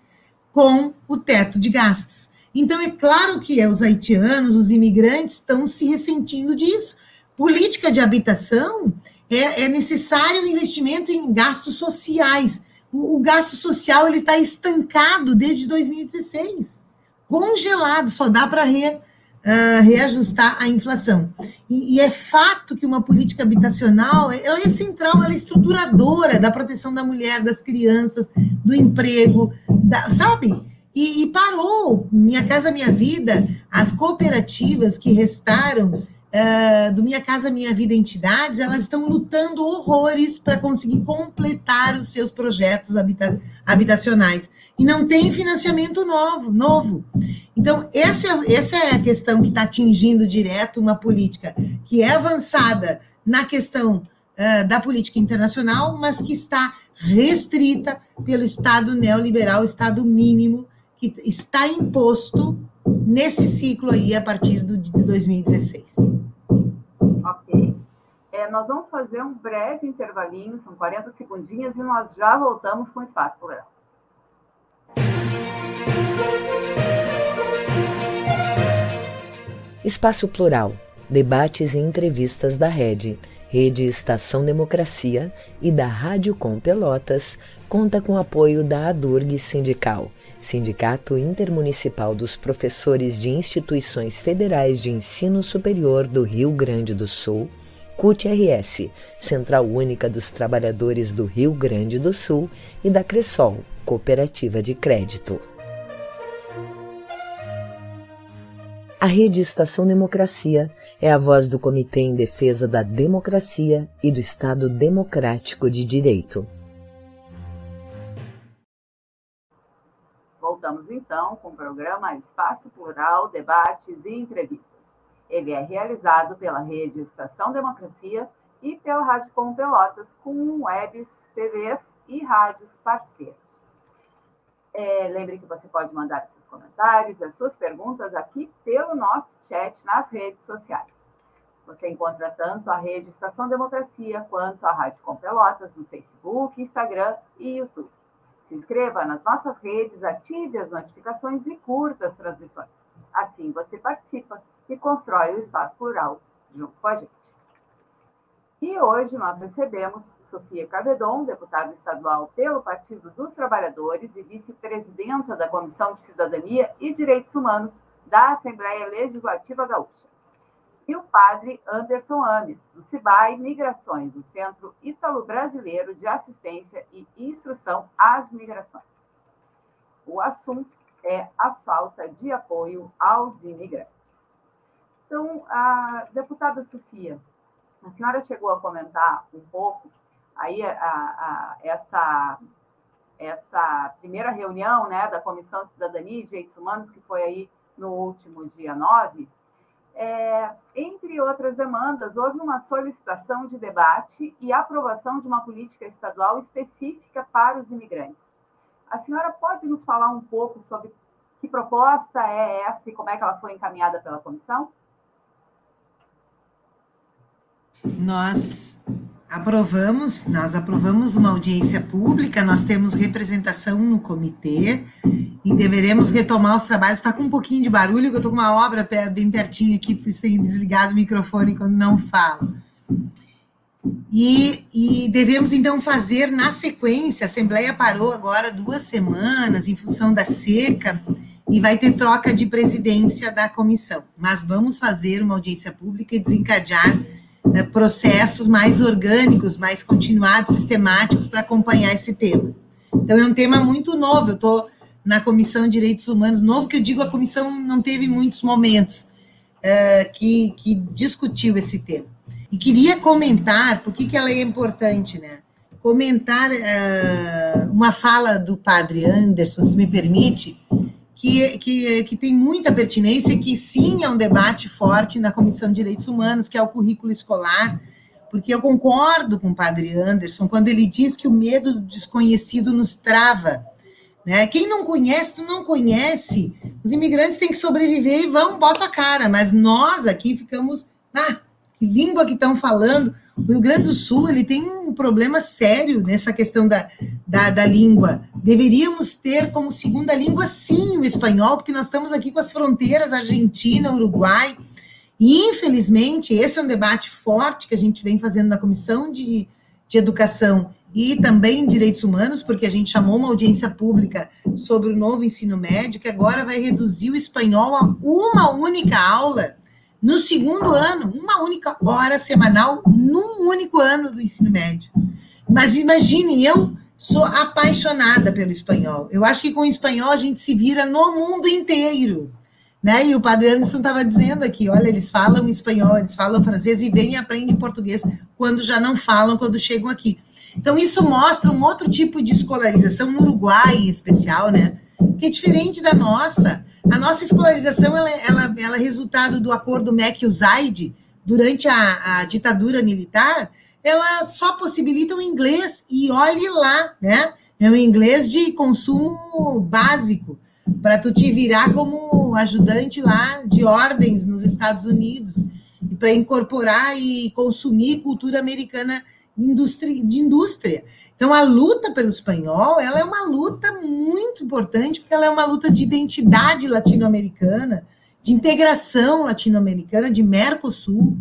com o teto de gastos. Então, é claro que os haitianos, os imigrantes, estão se ressentindo disso. Política de habitação é, é necessário investimento em gastos sociais. O, o gasto social ele está estancado desde 2016, congelado, só dá para re, uh, reajustar a inflação. E, e, é fato que uma política habitacional ela é central, ela é estruturadora da proteção da mulher, das crianças, do emprego, da, sabe? E, e, parou. Minha Casa Minha Vida, as cooperativas que restaram uh, do Minha Casa Minha Vida entidades, elas estão lutando horrores para conseguir completar os seus projetos habita habitacionais e não tem financiamento novo, novo. Então, essa, é, essa é a questão que está atingindo direto uma política que é avançada na questão uh, da política internacional, mas que está restrita pelo Estado neoliberal, Estado mínimo, que está imposto nesse ciclo aí a partir do, de 2016. Ok. É, nós vamos fazer um breve intervalinho, são 40 segundinhos, e nós já voltamos com o Espaço Plural. Espaço Plural, debates e entrevistas da Rede, Rede Estação Democracia e da Rádio Com Pelotas, conta com apoio da ADURG Sindical, Sindicato Intermunicipal dos Professores de Instituições Federais de Ensino Superior do Rio Grande do Sul, CUT-RS, Central Única dos Trabalhadores do Rio Grande do Sul, e da Cressol, Cooperativa de Crédito. A Rede Estação Democracia é a voz do Comitê em Defesa da Democracia e do Estado Democrático de Direito. Voltamos então com o programa Espaço Plural, Debates e Entrevistas. Ele é realizado pela Rede Estação Democracia e pela Rádio Com Pelotas, com webs, TVs e rádios parceiros. É, lembre que você pode mandar seus comentários, as suas perguntas aqui pelo nosso chat nas redes sociais. Você encontra tanto a rede Estação Democracia quanto a Rádio Com Pelotas no Facebook, Instagram e YouTube. Se inscreva nas nossas redes, ative as notificações e curta as transmissões. Assim você participa e constrói o espaço plural junto com a gente. E hoje nós recebemos Sofia Cavedon, deputada estadual pelo Partido dos Trabalhadores e vice-presidenta da Comissão de Cidadania e Direitos Humanos da Assembleia Legislativa Gaúcha. E o padre Anderson Ames, do CIBAI Migrações, do Centro Ítalo-Brasileiro de Assistência e Instrução às Migrações. O assunto é a falta de apoio aos imigrantes. Então, a deputada Sofia, a senhora chegou a comentar um pouco aí a, a, essa, essa primeira reunião né, da Comissão de Cidadania e Direitos Humanos, que foi aí no último dia 9, é, entre outras demandas, houve uma solicitação de debate e aprovação de uma política estadual específica para os imigrantes. A senhora pode nos falar um pouco sobre que proposta é essa e como é que ela foi encaminhada pela comissão? Nós aprovamos, nós aprovamos uma audiência pública, nós temos representação no comitê e deveremos retomar os trabalhos. Está com um pouquinho de barulho, que eu estou com uma obra bem pertinho aqui, por isso tenho desligado o microfone quando não falo. E, e, devemos então fazer na sequência. A Assembleia parou agora duas semanas em função da seca e vai ter troca de presidência da comissão. Mas vamos fazer uma audiência pública e desencadear né, processos mais orgânicos, mais continuados, sistemáticos para acompanhar esse tema. Então, é um tema muito novo. Eu estou na Comissão de Direitos Humanos, novo que eu digo, a comissão não teve muitos momentos uh, que, que discutiu esse tema. E queria comentar, por que, que ela é importante, né? Comentar uh, uma fala do padre Anderson, se me permite, que, que, que tem muita pertinência, que sim é um debate forte na Comissão de Direitos Humanos, que é o currículo escolar, porque eu concordo com o padre Anderson quando ele diz que o medo do desconhecido nos trava. Né? Quem não conhece, tu não conhece. Os imigrantes têm que sobreviver e vão, bota a cara, mas nós aqui ficamos. Ah, que língua que estão falando? O Rio Grande do Sul ele tem um problema sério nessa questão da, da, da, língua. Deveríamos ter como segunda língua, sim, o espanhol, porque nós estamos aqui com as fronteiras Argentina, Uruguai. E, infelizmente, esse é um debate forte que a gente vem fazendo na Comissão de, de Educação e também Direitos Humanos, porque a gente chamou uma audiência pública sobre o novo ensino médio, que agora vai reduzir o espanhol a uma única aula no segundo ano, uma única hora semanal, num único ano do ensino médio. Mas imagine, eu sou apaixonada pelo espanhol. Eu acho que com o espanhol a gente se vira no mundo inteiro. Né? E o Padre Anderson estava dizendo aqui, olha, eles falam espanhol, eles falam francês e vêm e aprendem português quando já não falam, quando chegam aqui. Então, isso mostra um outro tipo de escolarização, no Uruguai em especial, né? Que é diferente da nossa. A nossa escolarização ela, ela, ela é resultado do acordo MEC-USAID durante a, a, ditadura militar, ela só possibilita o inglês, e olhe lá, né? É um inglês de consumo básico, para tu te virar como ajudante lá de ordens nos Estados Unidos. para incorporar e consumir cultura americana de indústria. Então, a luta pelo espanhol, ela é uma luta muito importante, porque ela é uma luta de identidade latino-americana, de integração latino-americana, de Mercosul.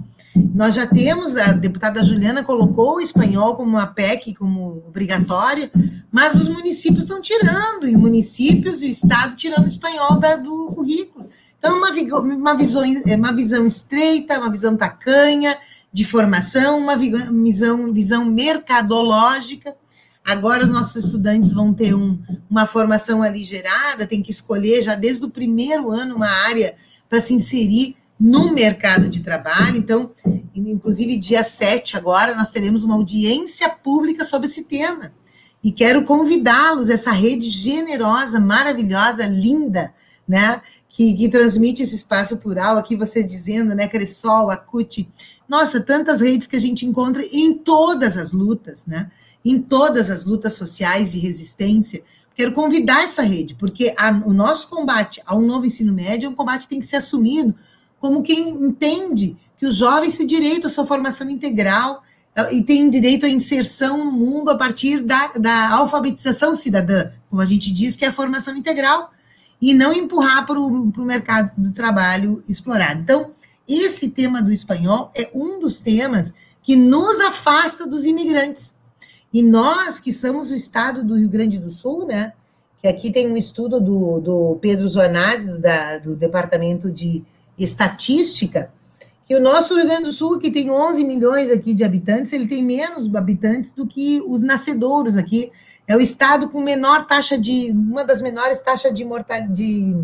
Nós já temos, a deputada Juliana colocou o espanhol como uma PEC, como obrigatória, mas os municípios estão tirando, e municípios e o Estado tirando o espanhol da, do currículo. Então, uma, uma, visão, uma visão estreita, uma visão tacanha de formação, uma visão, visão mercadológica. Agora, os nossos estudantes vão ter um, uma formação aligerada, tem que escolher já desde o primeiro ano uma área para se inserir no mercado de trabalho. Então, inclusive, dia 7 agora, nós teremos uma audiência pública sobre esse tema. E quero convidá-los, essa rede generosa, maravilhosa, linda, né? Que, que, transmite esse espaço plural, aqui você dizendo, né, Cressol, Acute, nossa, tantas redes que a gente encontra em todas as lutas, né? Em todas as lutas sociais de resistência. Quero convidar essa rede, porque a, o nosso combate ao novo ensino médio é um combate que tem que ser assumido como quem entende que os jovens têm direito à sua formação integral eh, e têm direito à inserção no mundo a partir da, da alfabetização cidadã, como a gente diz, que é a formação integral, e não empurrar para o mercado do trabalho explorado. Então, esse tema do espanhol é um dos temas que nos afasta dos imigrantes. E nós, que somos o estado do Rio Grande do Sul, né? Que aqui tem um estudo do, do Pedro Zonazzi, do, da, do Departamento de estatística que o nosso Rio Grande do Sul, que tem 11 milhões aqui de habitantes, ele tem menos habitantes do que os nascedouros aqui. É o estado com menor taxa de, uma das menores taxas de mortalidade, de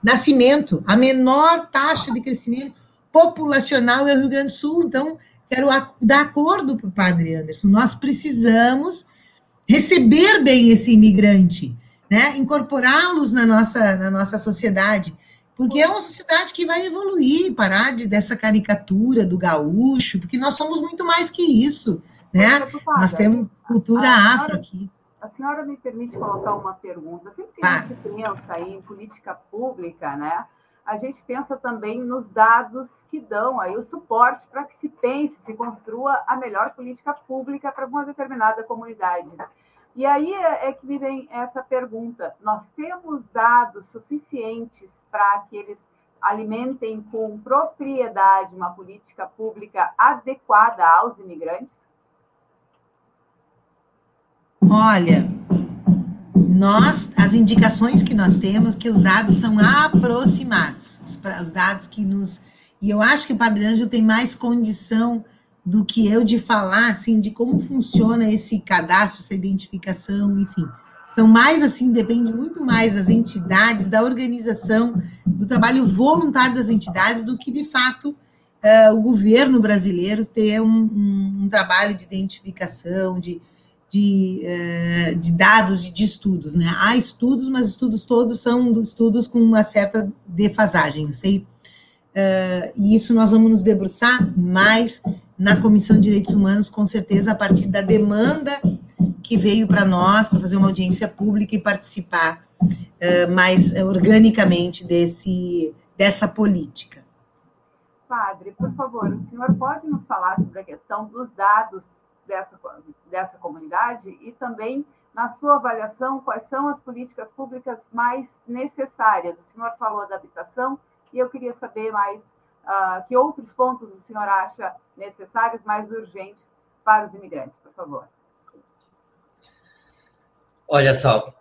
nascimento, a menor taxa de crescimento populacional é o Rio Grande do Sul. Então, quero dar acordo para o padre Anderson. Nós precisamos receber bem esse imigrante, né? incorporá-los na nossa, na nossa sociedade. Porque é uma sociedade que vai evoluir, parar de, dessa caricatura do gaúcho, porque nós somos muito mais que isso, né? Nós temos cultura afro aqui. A senhora me permite colocar uma pergunta. Sempre que a gente pensa em política pública, né? A gente pensa também nos dados que dão aí o suporte para que se pense, se construa a melhor política pública para uma determinada comunidade. E aí é, é que me vem essa pergunta: nós temos dados suficientes para que eles alimentem com propriedade uma política pública adequada aos imigrantes? Olha, nós, as indicações que nós temos, que os dados são aproximados, os dados que nos. E eu acho que o Padre Ângelo tem mais condição do que eu de falar, assim, de como funciona esse cadastro, essa identificação, enfim. São mais, assim, depende muito mais das entidades, da organização, do trabalho voluntário das entidades, do que, de fato, uh, o governo brasileiro ter um, um, um trabalho de identificação, de, de, uh, de dados, de, de, estudos, né? Há estudos, mas estudos todos são estudos com uma certa defasagem, eu sei. Uh, e isso nós vamos nos debruçar mais na Comissão de Direitos Humanos, com certeza, a partir da demanda que veio para nós, para fazer uma audiência pública e participar uh, mais organicamente desse, dessa política. Padre, por favor, o senhor pode nos falar sobre a questão dos dados dessa, dessa comunidade e também, na sua avaliação, quais são as políticas públicas mais necessárias? O senhor falou da habitação e eu queria saber mais uh, que outros pontos o senhor acha necessários, mais urgentes para os imigrantes, por favor? Olha só,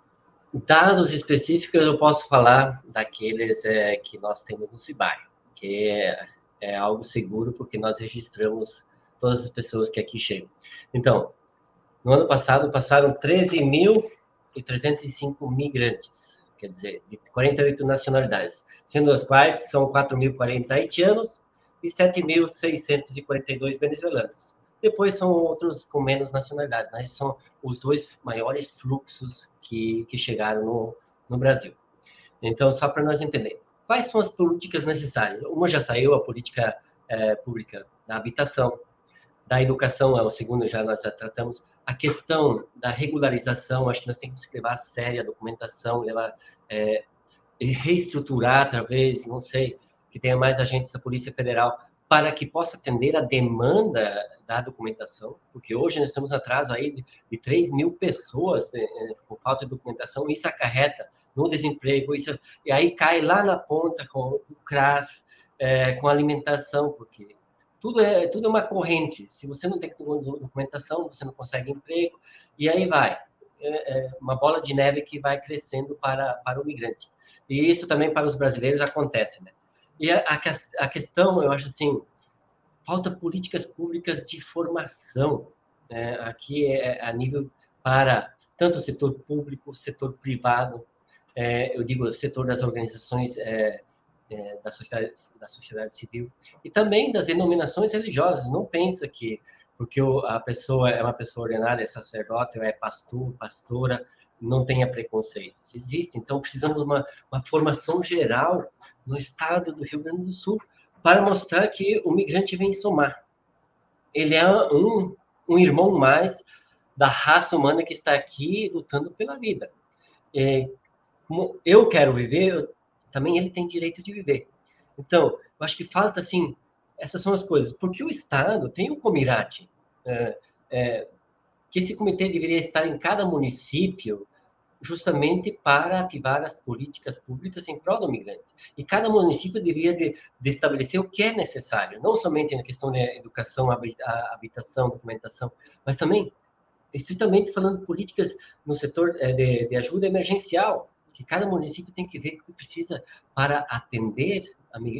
dados específicos eu posso falar daqueles é, que nós temos no CIBAI, que é, é algo seguro porque nós registramos todas as pessoas que aqui chegam. Então, no ano passado passaram 13.305 migrantes quer dizer, de 48 nacionalidades, sendo as quais são 4.040 haitianos e 7.642 venezuelanos. Depois são outros com menos nacionalidades, mas são os dois maiores fluxos que, que chegaram no, no Brasil. Então, só para nós entender, quais são as políticas necessárias? Uma já saiu, a política é, pública da habitação, da educação é o segundo, já nós já tratamos. A questão da regularização, acho que nós temos que levar a sério a documentação, levar, é, reestruturar, talvez, não sei, que tenha mais agentes da Polícia Federal para que possa atender a demanda da documentação, porque hoje nós estamos atrás aí de, de 3 mil pessoas né, com falta de documentação, isso acarreta no desemprego, isso, e aí cai lá na ponta com o CRAS, é, com alimentação, porque tudo é, tudo é uma corrente. Se você não tem documentação, você não consegue emprego, e aí vai. É, é uma bola de neve que vai crescendo para, para o migrante. E isso também para os brasileiros acontece, né? E a, a, questão, eu acho assim, falta políticas públicas de formação. Né? Aqui é, é a nível para tanto o setor público, setor privado, é, eu digo setor das organizações é, é, da, sociedade, da sociedade civil e também das denominações religiosas. Não pensa que porque a pessoa é uma pessoa ordenada, é sacerdote, é pastor, pastora, não tenha preconceito. Existe, então precisamos de uma, uma formação geral no estado do Rio Grande do Sul para mostrar que o migrante vem somar. Ele é um, um irmão mais da raça humana que está aqui lutando pela vida. É, eu quero viver, eu, também ele tem direito de viver. Então, eu acho que falta, assim, essas são as coisas. Porque o Estado tem um comirate, é, é, que esse comitê deveria estar em cada município, justamente para ativar as políticas públicas em prol do migrante. E cada município deveria de, de estabelecer o que é necessário, não somente na questão de educação, habitação, documentação, mas também, estritamente falando, políticas no setor é, de, de ajuda emergencial, que cada município tem que ver o que precisa para atender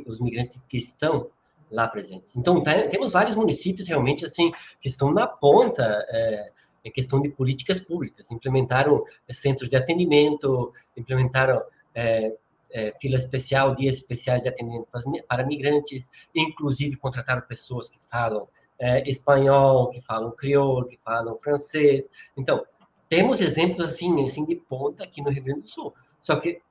os migrantes que estão lá presentes. Então, tá, temos vários municípios realmente assim que estão na ponta é, em questão de políticas públicas. Implementaram é, centros de atendimento, implementaram é, é, fila especial, dias especiais de atendimento para migrantes, inclusive contrataram pessoas que falam é, espanhol, que falam crioulo, que falam francês. Então, temos exemplos assim, assim de ponta aqui no Rio Grande do Sul. Só que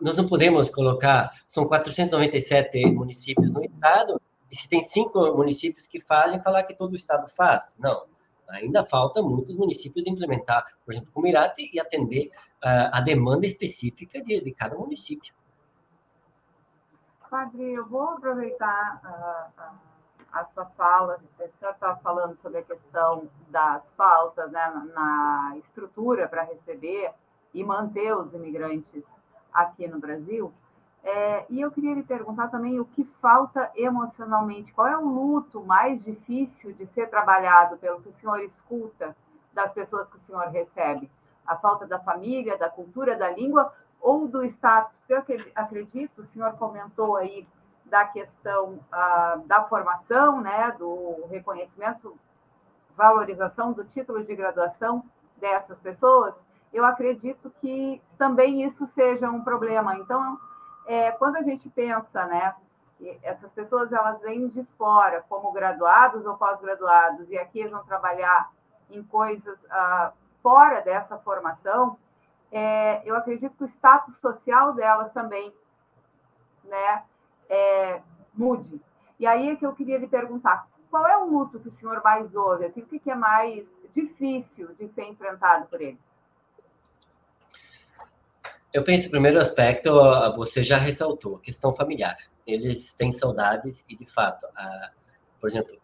nós não podemos colocar, são 497 municípios no estado, e se tem cinco municípios que fazem, falar que todo o estado faz. Não, ainda falta muitos municípios implementar, por exemplo, o Mirate e atender uh, a demanda específica de, de, cada município. Padre, eu vou aproveitar uh, a sua fala, senhor estava falando sobre a questão das faltas né, na estrutura para receber e manter os imigrantes aqui no Brasil. É, e eu queria lhe perguntar também o que falta emocionalmente, qual é o luto mais difícil de ser trabalhado pelo que o senhor escuta das pessoas que o senhor recebe? A falta da família, da cultura, da língua ou do status? Porque eu acredito, o senhor comentou aí da questão ah, da formação, né, do reconhecimento, valorização do título de graduação dessas pessoas, eu acredito que também isso seja um problema. Então, é, quando a gente pensa, né, essas pessoas elas vêm de fora, como graduados ou pós-graduados, e aqui vão trabalhar em coisas ah, fora dessa formação, é, eu acredito que o status social delas também, né, é, mude. E aí é que eu queria lhe perguntar, qual é o luto que o senhor mais ouve? Assim, o que é mais difícil de ser enfrentado por eles? Eu penso, primeiro aspecto, você já ressaltou, a questão familiar. Eles têm saudades e, de fato, a, por exemplo,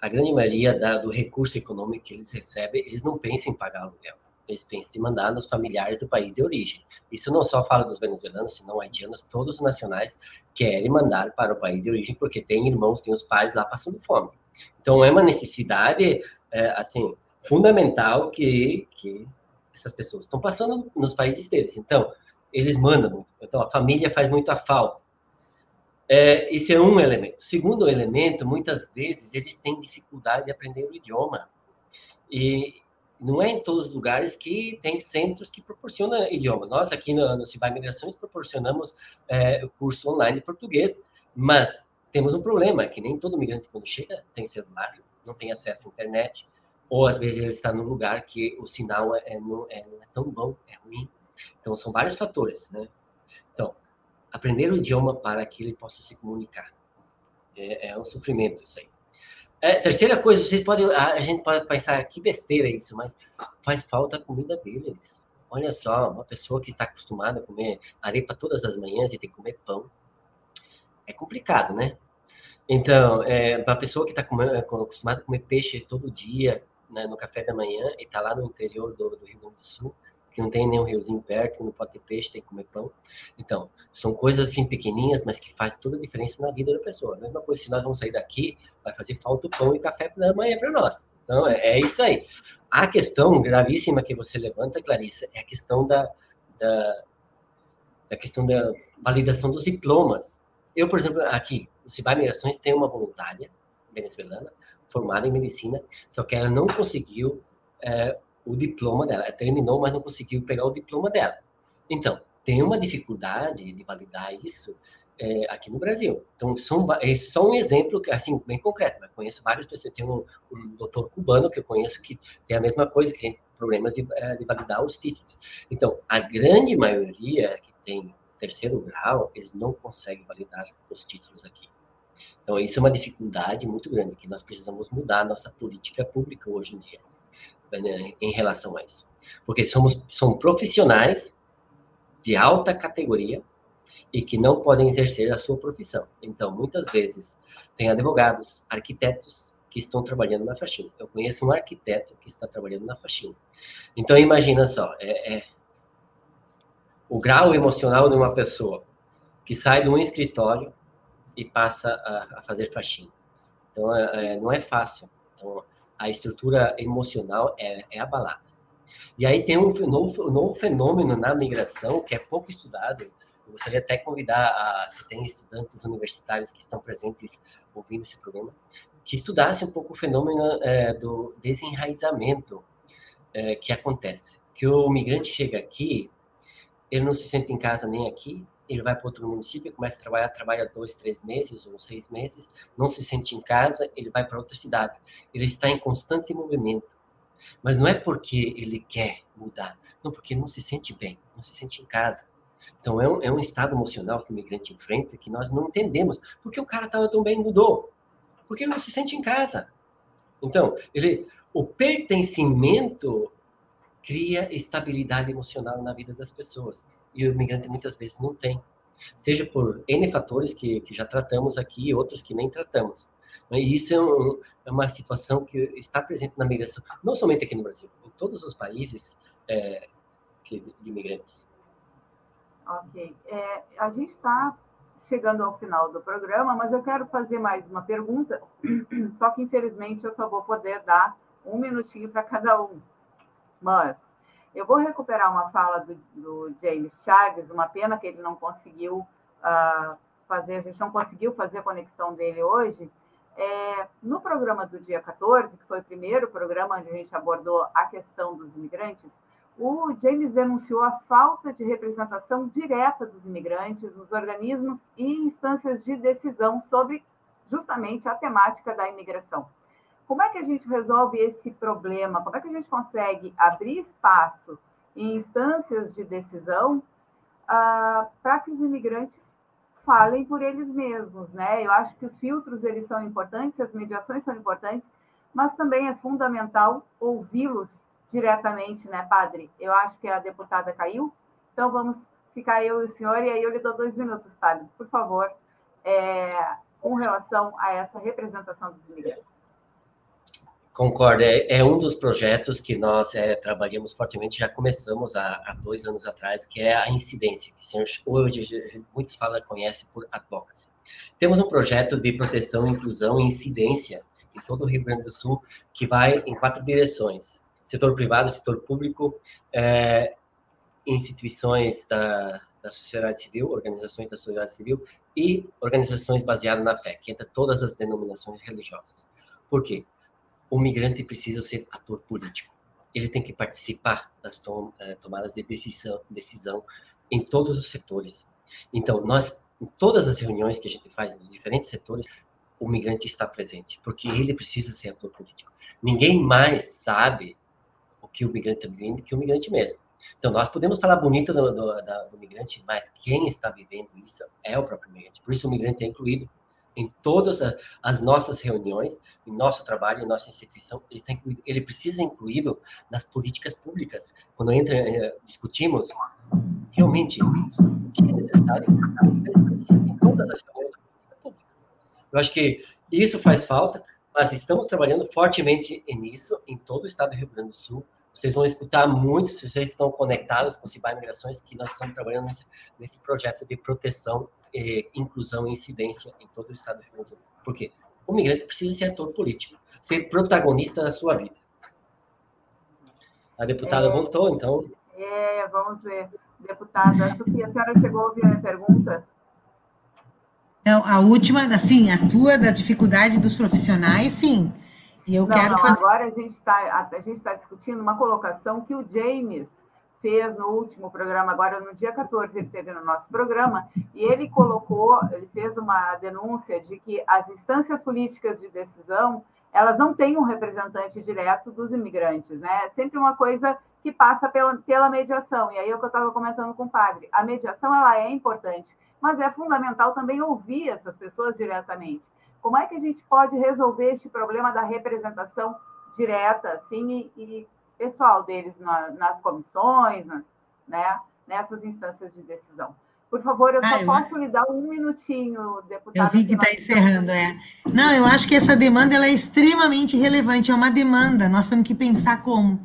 a grande maioria da, do recurso econômico que eles recebem, eles não pensam em pagar aluguel. Eles pensam em mandar nos familiares do país de origem. Isso não só fala dos venezuelanos, senão haitianos, todos os nacionais querem mandar para o país de origem porque tem irmãos, tem os pais lá passando fome. Então, é uma necessidade, é, assim, fundamental que, que essas pessoas estão passando nos países deles. Então, eles mandam muito. Então, a família faz muita falta. É, esse é um elemento. Segundo elemento, muitas vezes eles têm dificuldade de aprender o idioma. E não é em todos os lugares que tem centros que proporcionam idioma. Nós, aqui no, no Cibai Migrações, proporcionamos é, curso online de português, mas temos um problema, que nem todo migrante, quando chega, tem celular, não tem acesso à internet, ou às vezes ele está num lugar que o sinal é não, é, não é tão bom, é ruim, então, são vários fatores, né? Então, aprender o idioma para que ele possa se comunicar. É, é um sofrimento isso aí. É, terceira coisa, vocês podem, a gente pode pensar que besteira isso, mas faz falta a comida deles. Olha só, uma pessoa que está acostumada a comer arepa todas as manhãs e tem que comer pão, é complicado, né? Então, é, para a pessoa que está acostumada a comer peixe todo dia, né, no café da manhã, e está lá no interior do, do Rio Grande do Sul, que não tem nenhum riozinho perto, não pode ter peixe, tem que comer pão. Então, são coisas assim pequenininhas, mas que faz toda a diferença na vida da pessoa. A mesma coisa, se nós vamos sair daqui, vai fazer falta o pão e café da manhã para nós. Então, é, é, isso aí. A questão gravíssima que você levanta, Clarissa, é a questão da, da, da questão da validação dos diplomas. Eu, por exemplo, aqui, no Cibai Migrações, tem uma voluntária venezuelana formada em medicina, só que ela não conseguiu é, o diploma dela. Ela terminou, mas não conseguiu pegar o diploma dela. Então, tem uma dificuldade de validar isso é, aqui no Brasil. Então, são, é só um exemplo, assim, bem concreto. Eu conheço várias pessoas. Tem um, um doutor cubano que eu conheço que tem a mesma coisa, que tem problemas de, é, de validar os títulos. Então, a grande maioria que tem terceiro grau, eles não conseguem validar os títulos aqui. Então, isso é uma dificuldade muito grande, que nós precisamos mudar a nossa política pública hoje em dia. Né, em relação a isso. Porque somos, são profissionais de alta categoria e que não podem exercer a sua profissão. Então, muitas vezes, tem advogados, arquitetos que estão trabalhando na faxina. Eu conheço um arquiteto que está trabalhando na faxina. Então, imagina só, é, é o grau emocional de uma pessoa que sai de um escritório e passa a, a fazer faxina. Então, é, é não é fácil. Então, a estrutura emocional é, é abalada. E aí tem um novo, novo fenômeno na migração que é pouco estudado. Eu gostaria até de convidar, a, se tem estudantes universitários que estão presentes ouvindo esse programa, que estudassem um pouco o fenômeno é, do desenraizamento é, que acontece. Que o migrante chega aqui, ele não se sente em casa nem aqui, ele vai para outro município, começa a trabalhar, trabalha dois, três meses ou seis meses, não se sente em casa, ele vai para outra cidade. Ele está em constante movimento. Mas não é porque ele quer mudar, não, porque ele não se sente bem, não se sente em casa. Então é um, é um estado emocional que o migrante enfrenta que nós não entendemos. Por que o cara estava tão bem mudou? Porque ele não se sente em casa. Então, ele, o pertencimento cria estabilidade emocional na vida das pessoas. E o imigrante muitas vezes não tem. Seja por N fatores que, que já tratamos aqui e outros que nem tratamos. E isso é, um, é, uma situação que está presente na migração, não somente aqui no Brasil, em todos os países é, que, de imigrantes. Ok. É, a gente está chegando ao final do programa, mas eu quero fazer mais uma pergunta, só que infelizmente eu só vou poder dar um minutinho para cada um. Mas eu vou recuperar uma fala do, do James Chaves, uma pena que ele não conseguiu uh, fazer, a gente não conseguiu fazer a conexão dele hoje. É, no programa do dia 14, que foi o primeiro programa onde a gente abordou a questão dos imigrantes, o James denunciou a falta de representação direta dos imigrantes nos organismos e instâncias de decisão sobre justamente a temática da imigração. Como é que a gente resolve esse problema? Como é que a gente consegue abrir espaço em instâncias de decisão ah, para que os imigrantes falem por eles mesmos, né? Eu acho que os filtros eles são importantes, as mediações são importantes, mas também é fundamental ouvi-los diretamente, né, padre? Eu acho que a deputada caiu, então vamos ficar eu e o senhor, e aí eu lhe dou dois minutos, padre, por favor, é, com relação a essa representação dos imigrantes. Concordo, é, é, um dos projetos que nós é, trabalhamos fortemente, já começamos há, há, dois anos atrás, que é a incidência, que hoje muitos falam, conhecem por advocacy. Temos um projeto de proteção, inclusão e incidência em todo o Rio Grande do Sul, que vai em quatro direções, setor privado, setor público, é, instituições da, da sociedade civil, organizações da sociedade civil e organizações baseadas na fé, que entra todas as denominações religiosas. Por quê? O migrante precisa ser ator político. Ele tem que participar das tom, eh, tomadas de decisão, decisão em todos os setores. Então, nós, em todas as reuniões que a gente faz nos diferentes setores, o migrante está presente, porque ele precisa ser ator político. Ninguém mais sabe o que o migrante está vivendo que o migrante mesmo. Então, nós podemos falar bonito do, do, do, migrante, mas quem está vivendo isso é o próprio migrante. Por isso, o migrante é incluído em todas as nossas reuniões, em nosso trabalho, em nossa instituição, ele, está incluído, ele precisa incluído nas políticas públicas. Quando entra, eh, discutimos realmente o que é necessário em todas as reuniões da política pública. Eu acho que isso faz falta, mas estamos trabalhando fortemente nisso em todo o estado do Rio Grande do Sul. Vocês vão escutar muito, se vocês estão conectados com o Cibai Migrações, que nós estamos trabalhando nesse, nesse projeto de proteção, e inclusão e incidência em todo o estado do Rio Grande do Sul. Por quê? O migrante precisa ser ator político, ser protagonista da sua vida. A deputada é, voltou, então. É, vamos ver. Deputada Sofia, a senhora chegou a ouvir a minha pergunta? Não, a última, assim, a tua da dificuldade dos profissionais, sim. E eu não, quero não, fazer. Agora a gente está tá discutindo uma colocação que o James fez no último programa, agora no dia 14 ele teve no nosso programa, e ele colocou, ele fez uma denúncia de que as instâncias políticas de decisão elas não têm um representante direto dos imigrantes, né? É sempre uma coisa que passa pela, pela mediação. E aí é o que eu estava comentando com o padre. A mediação ela é importante, mas é fundamental também ouvir essas pessoas diretamente. Como é que a gente pode resolver este problema da representação direta, assim, e, e pessoal deles na, nas comissões, nas, né, nessas instâncias de decisão? Por favor, eu só ah, eu... posso lhe dar um minutinho, deputado. Eu vi que está encerrando, é. Não, eu acho que essa demanda ela é extremamente relevante, é uma demanda, nós temos que pensar como.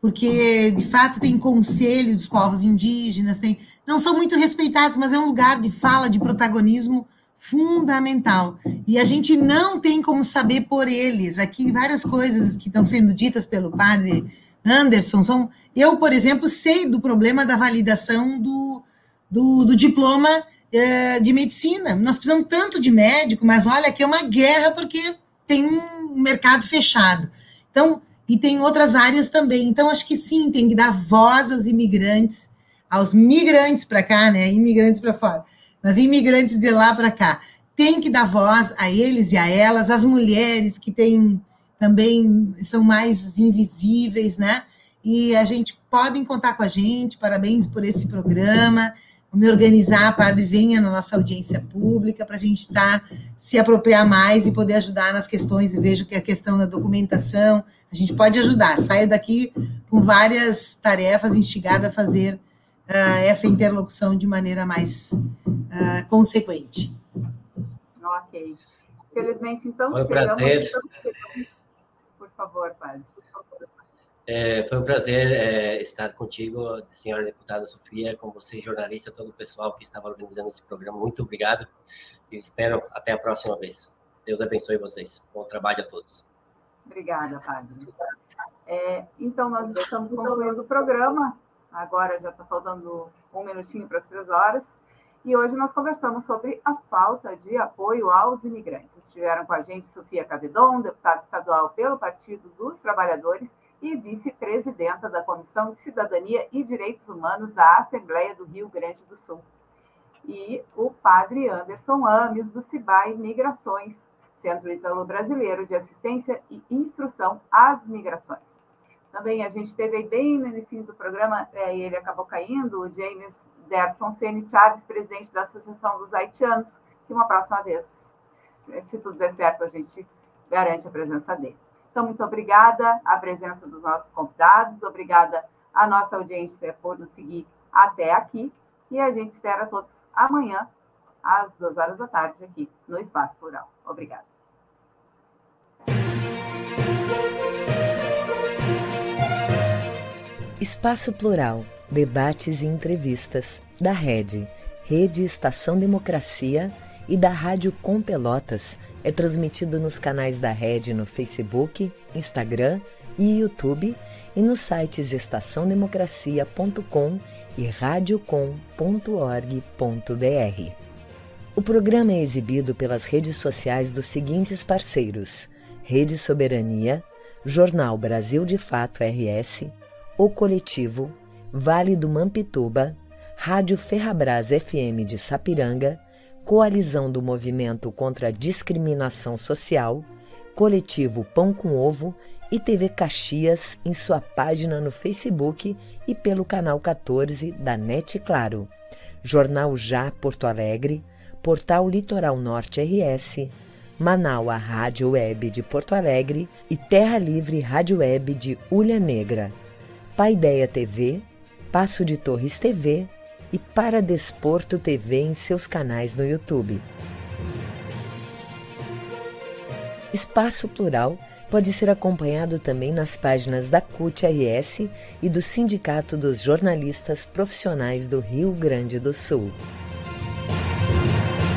Porque, de fato, tem conselho dos povos indígenas, tem, não são muito respeitados, mas é um lugar de fala, de protagonismo fundamental. E a gente não tem como saber por eles. Aqui, várias coisas que estão sendo ditas pelo padre Anderson são. Eu, por exemplo, sei do problema da validação do do, do diploma é, de medicina. Nós precisamos tanto de médico, mas olha que é uma guerra porque tem um mercado fechado. Então, e tem outras áreas também. Então, acho que sim, tem que dar voz aos imigrantes, aos migrantes para cá, né? Imigrantes para fora, mas imigrantes de lá para cá. Tem que dar voz a eles e a elas, as mulheres que têm também são mais invisíveis, né? E a gente pode contar com a gente. Parabéns por esse programa me organizar, padre, venha na nossa audiência pública para a gente estar, tá, se apropriar mais e poder ajudar nas questões. Vejo que a questão da documentação, a gente pode ajudar. Saio daqui com várias tarefas instigada a fazer uh, essa interlocução de maneira mais uh, consequente. Ok. Felizmente, então, Foi um prazer. Por favor, padre. É, foi um prazer é, estar contigo, senhora deputada Sofia, com você, jornalista, todo o pessoal que estava organizando esse programa. Muito obrigado e espero até a próxima vez. Deus abençoe vocês. Bom trabalho a todos. Obrigada, padre. É, então, nós estamos concluindo o programa. Agora já está faltando um minutinho para as três horas. E hoje nós conversamos sobre a falta de apoio aos imigrantes. Estiveram com a gente Sofia Cavedon, deputada estadual pelo Partido dos Trabalhadores, e vice-presidenta da Comissão de Cidadania e Direitos Humanos da Assembleia do Rio Grande do Sul. E o padre Anderson Ames, do CIBAI Migrações, Centro Italo-Brasileiro de Assistência e Instrução às Migrações. Também a gente teve aí bem no início do programa, é, e ele acabou caindo, o James Derson Ceni Chaves, presidente da Associação dos Haitianos, que uma próxima vez, se tudo der certo, a gente garante a presença dele. Então, muito obrigada à presença dos nossos convidados, obrigada à nossa audiência por nos seguir até aqui. E a gente espera todos amanhã, às duas horas da tarde, aqui no Espaço Plural. Obrigada. Espaço Plural, debates e entrevistas da Rede, Rede Estação Democracia e da Rádio Com Pelotas é transmitido nos canais da Rede no Facebook, Instagram e YouTube e nos sites estaçãodemocracia.com e radiocom.org.br. O programa é exibido pelas redes sociais dos seguintes parceiros: Rede Soberania, Jornal Brasil de Fato RS, O Coletivo, Vale do Mampituba, Rádio Ferrabras FM de Sapiranga Coalizão do Movimento contra a Discriminação Social, Coletivo Pão com Ovo e TV Caxias em sua página no Facebook e pelo canal 14 da NET Claro, Jornal Já Porto Alegre, Portal Litoral Norte RS, Manaua Rádio Web de Porto Alegre e Terra Livre Rádio Web de Ulha Negra, Paideia TV, Passo de Torres TV e para Desporto TV em seus canais no YouTube. Espaço Plural pode ser acompanhado também nas páginas da CUT-RS e do Sindicato dos Jornalistas Profissionais do Rio Grande do Sul.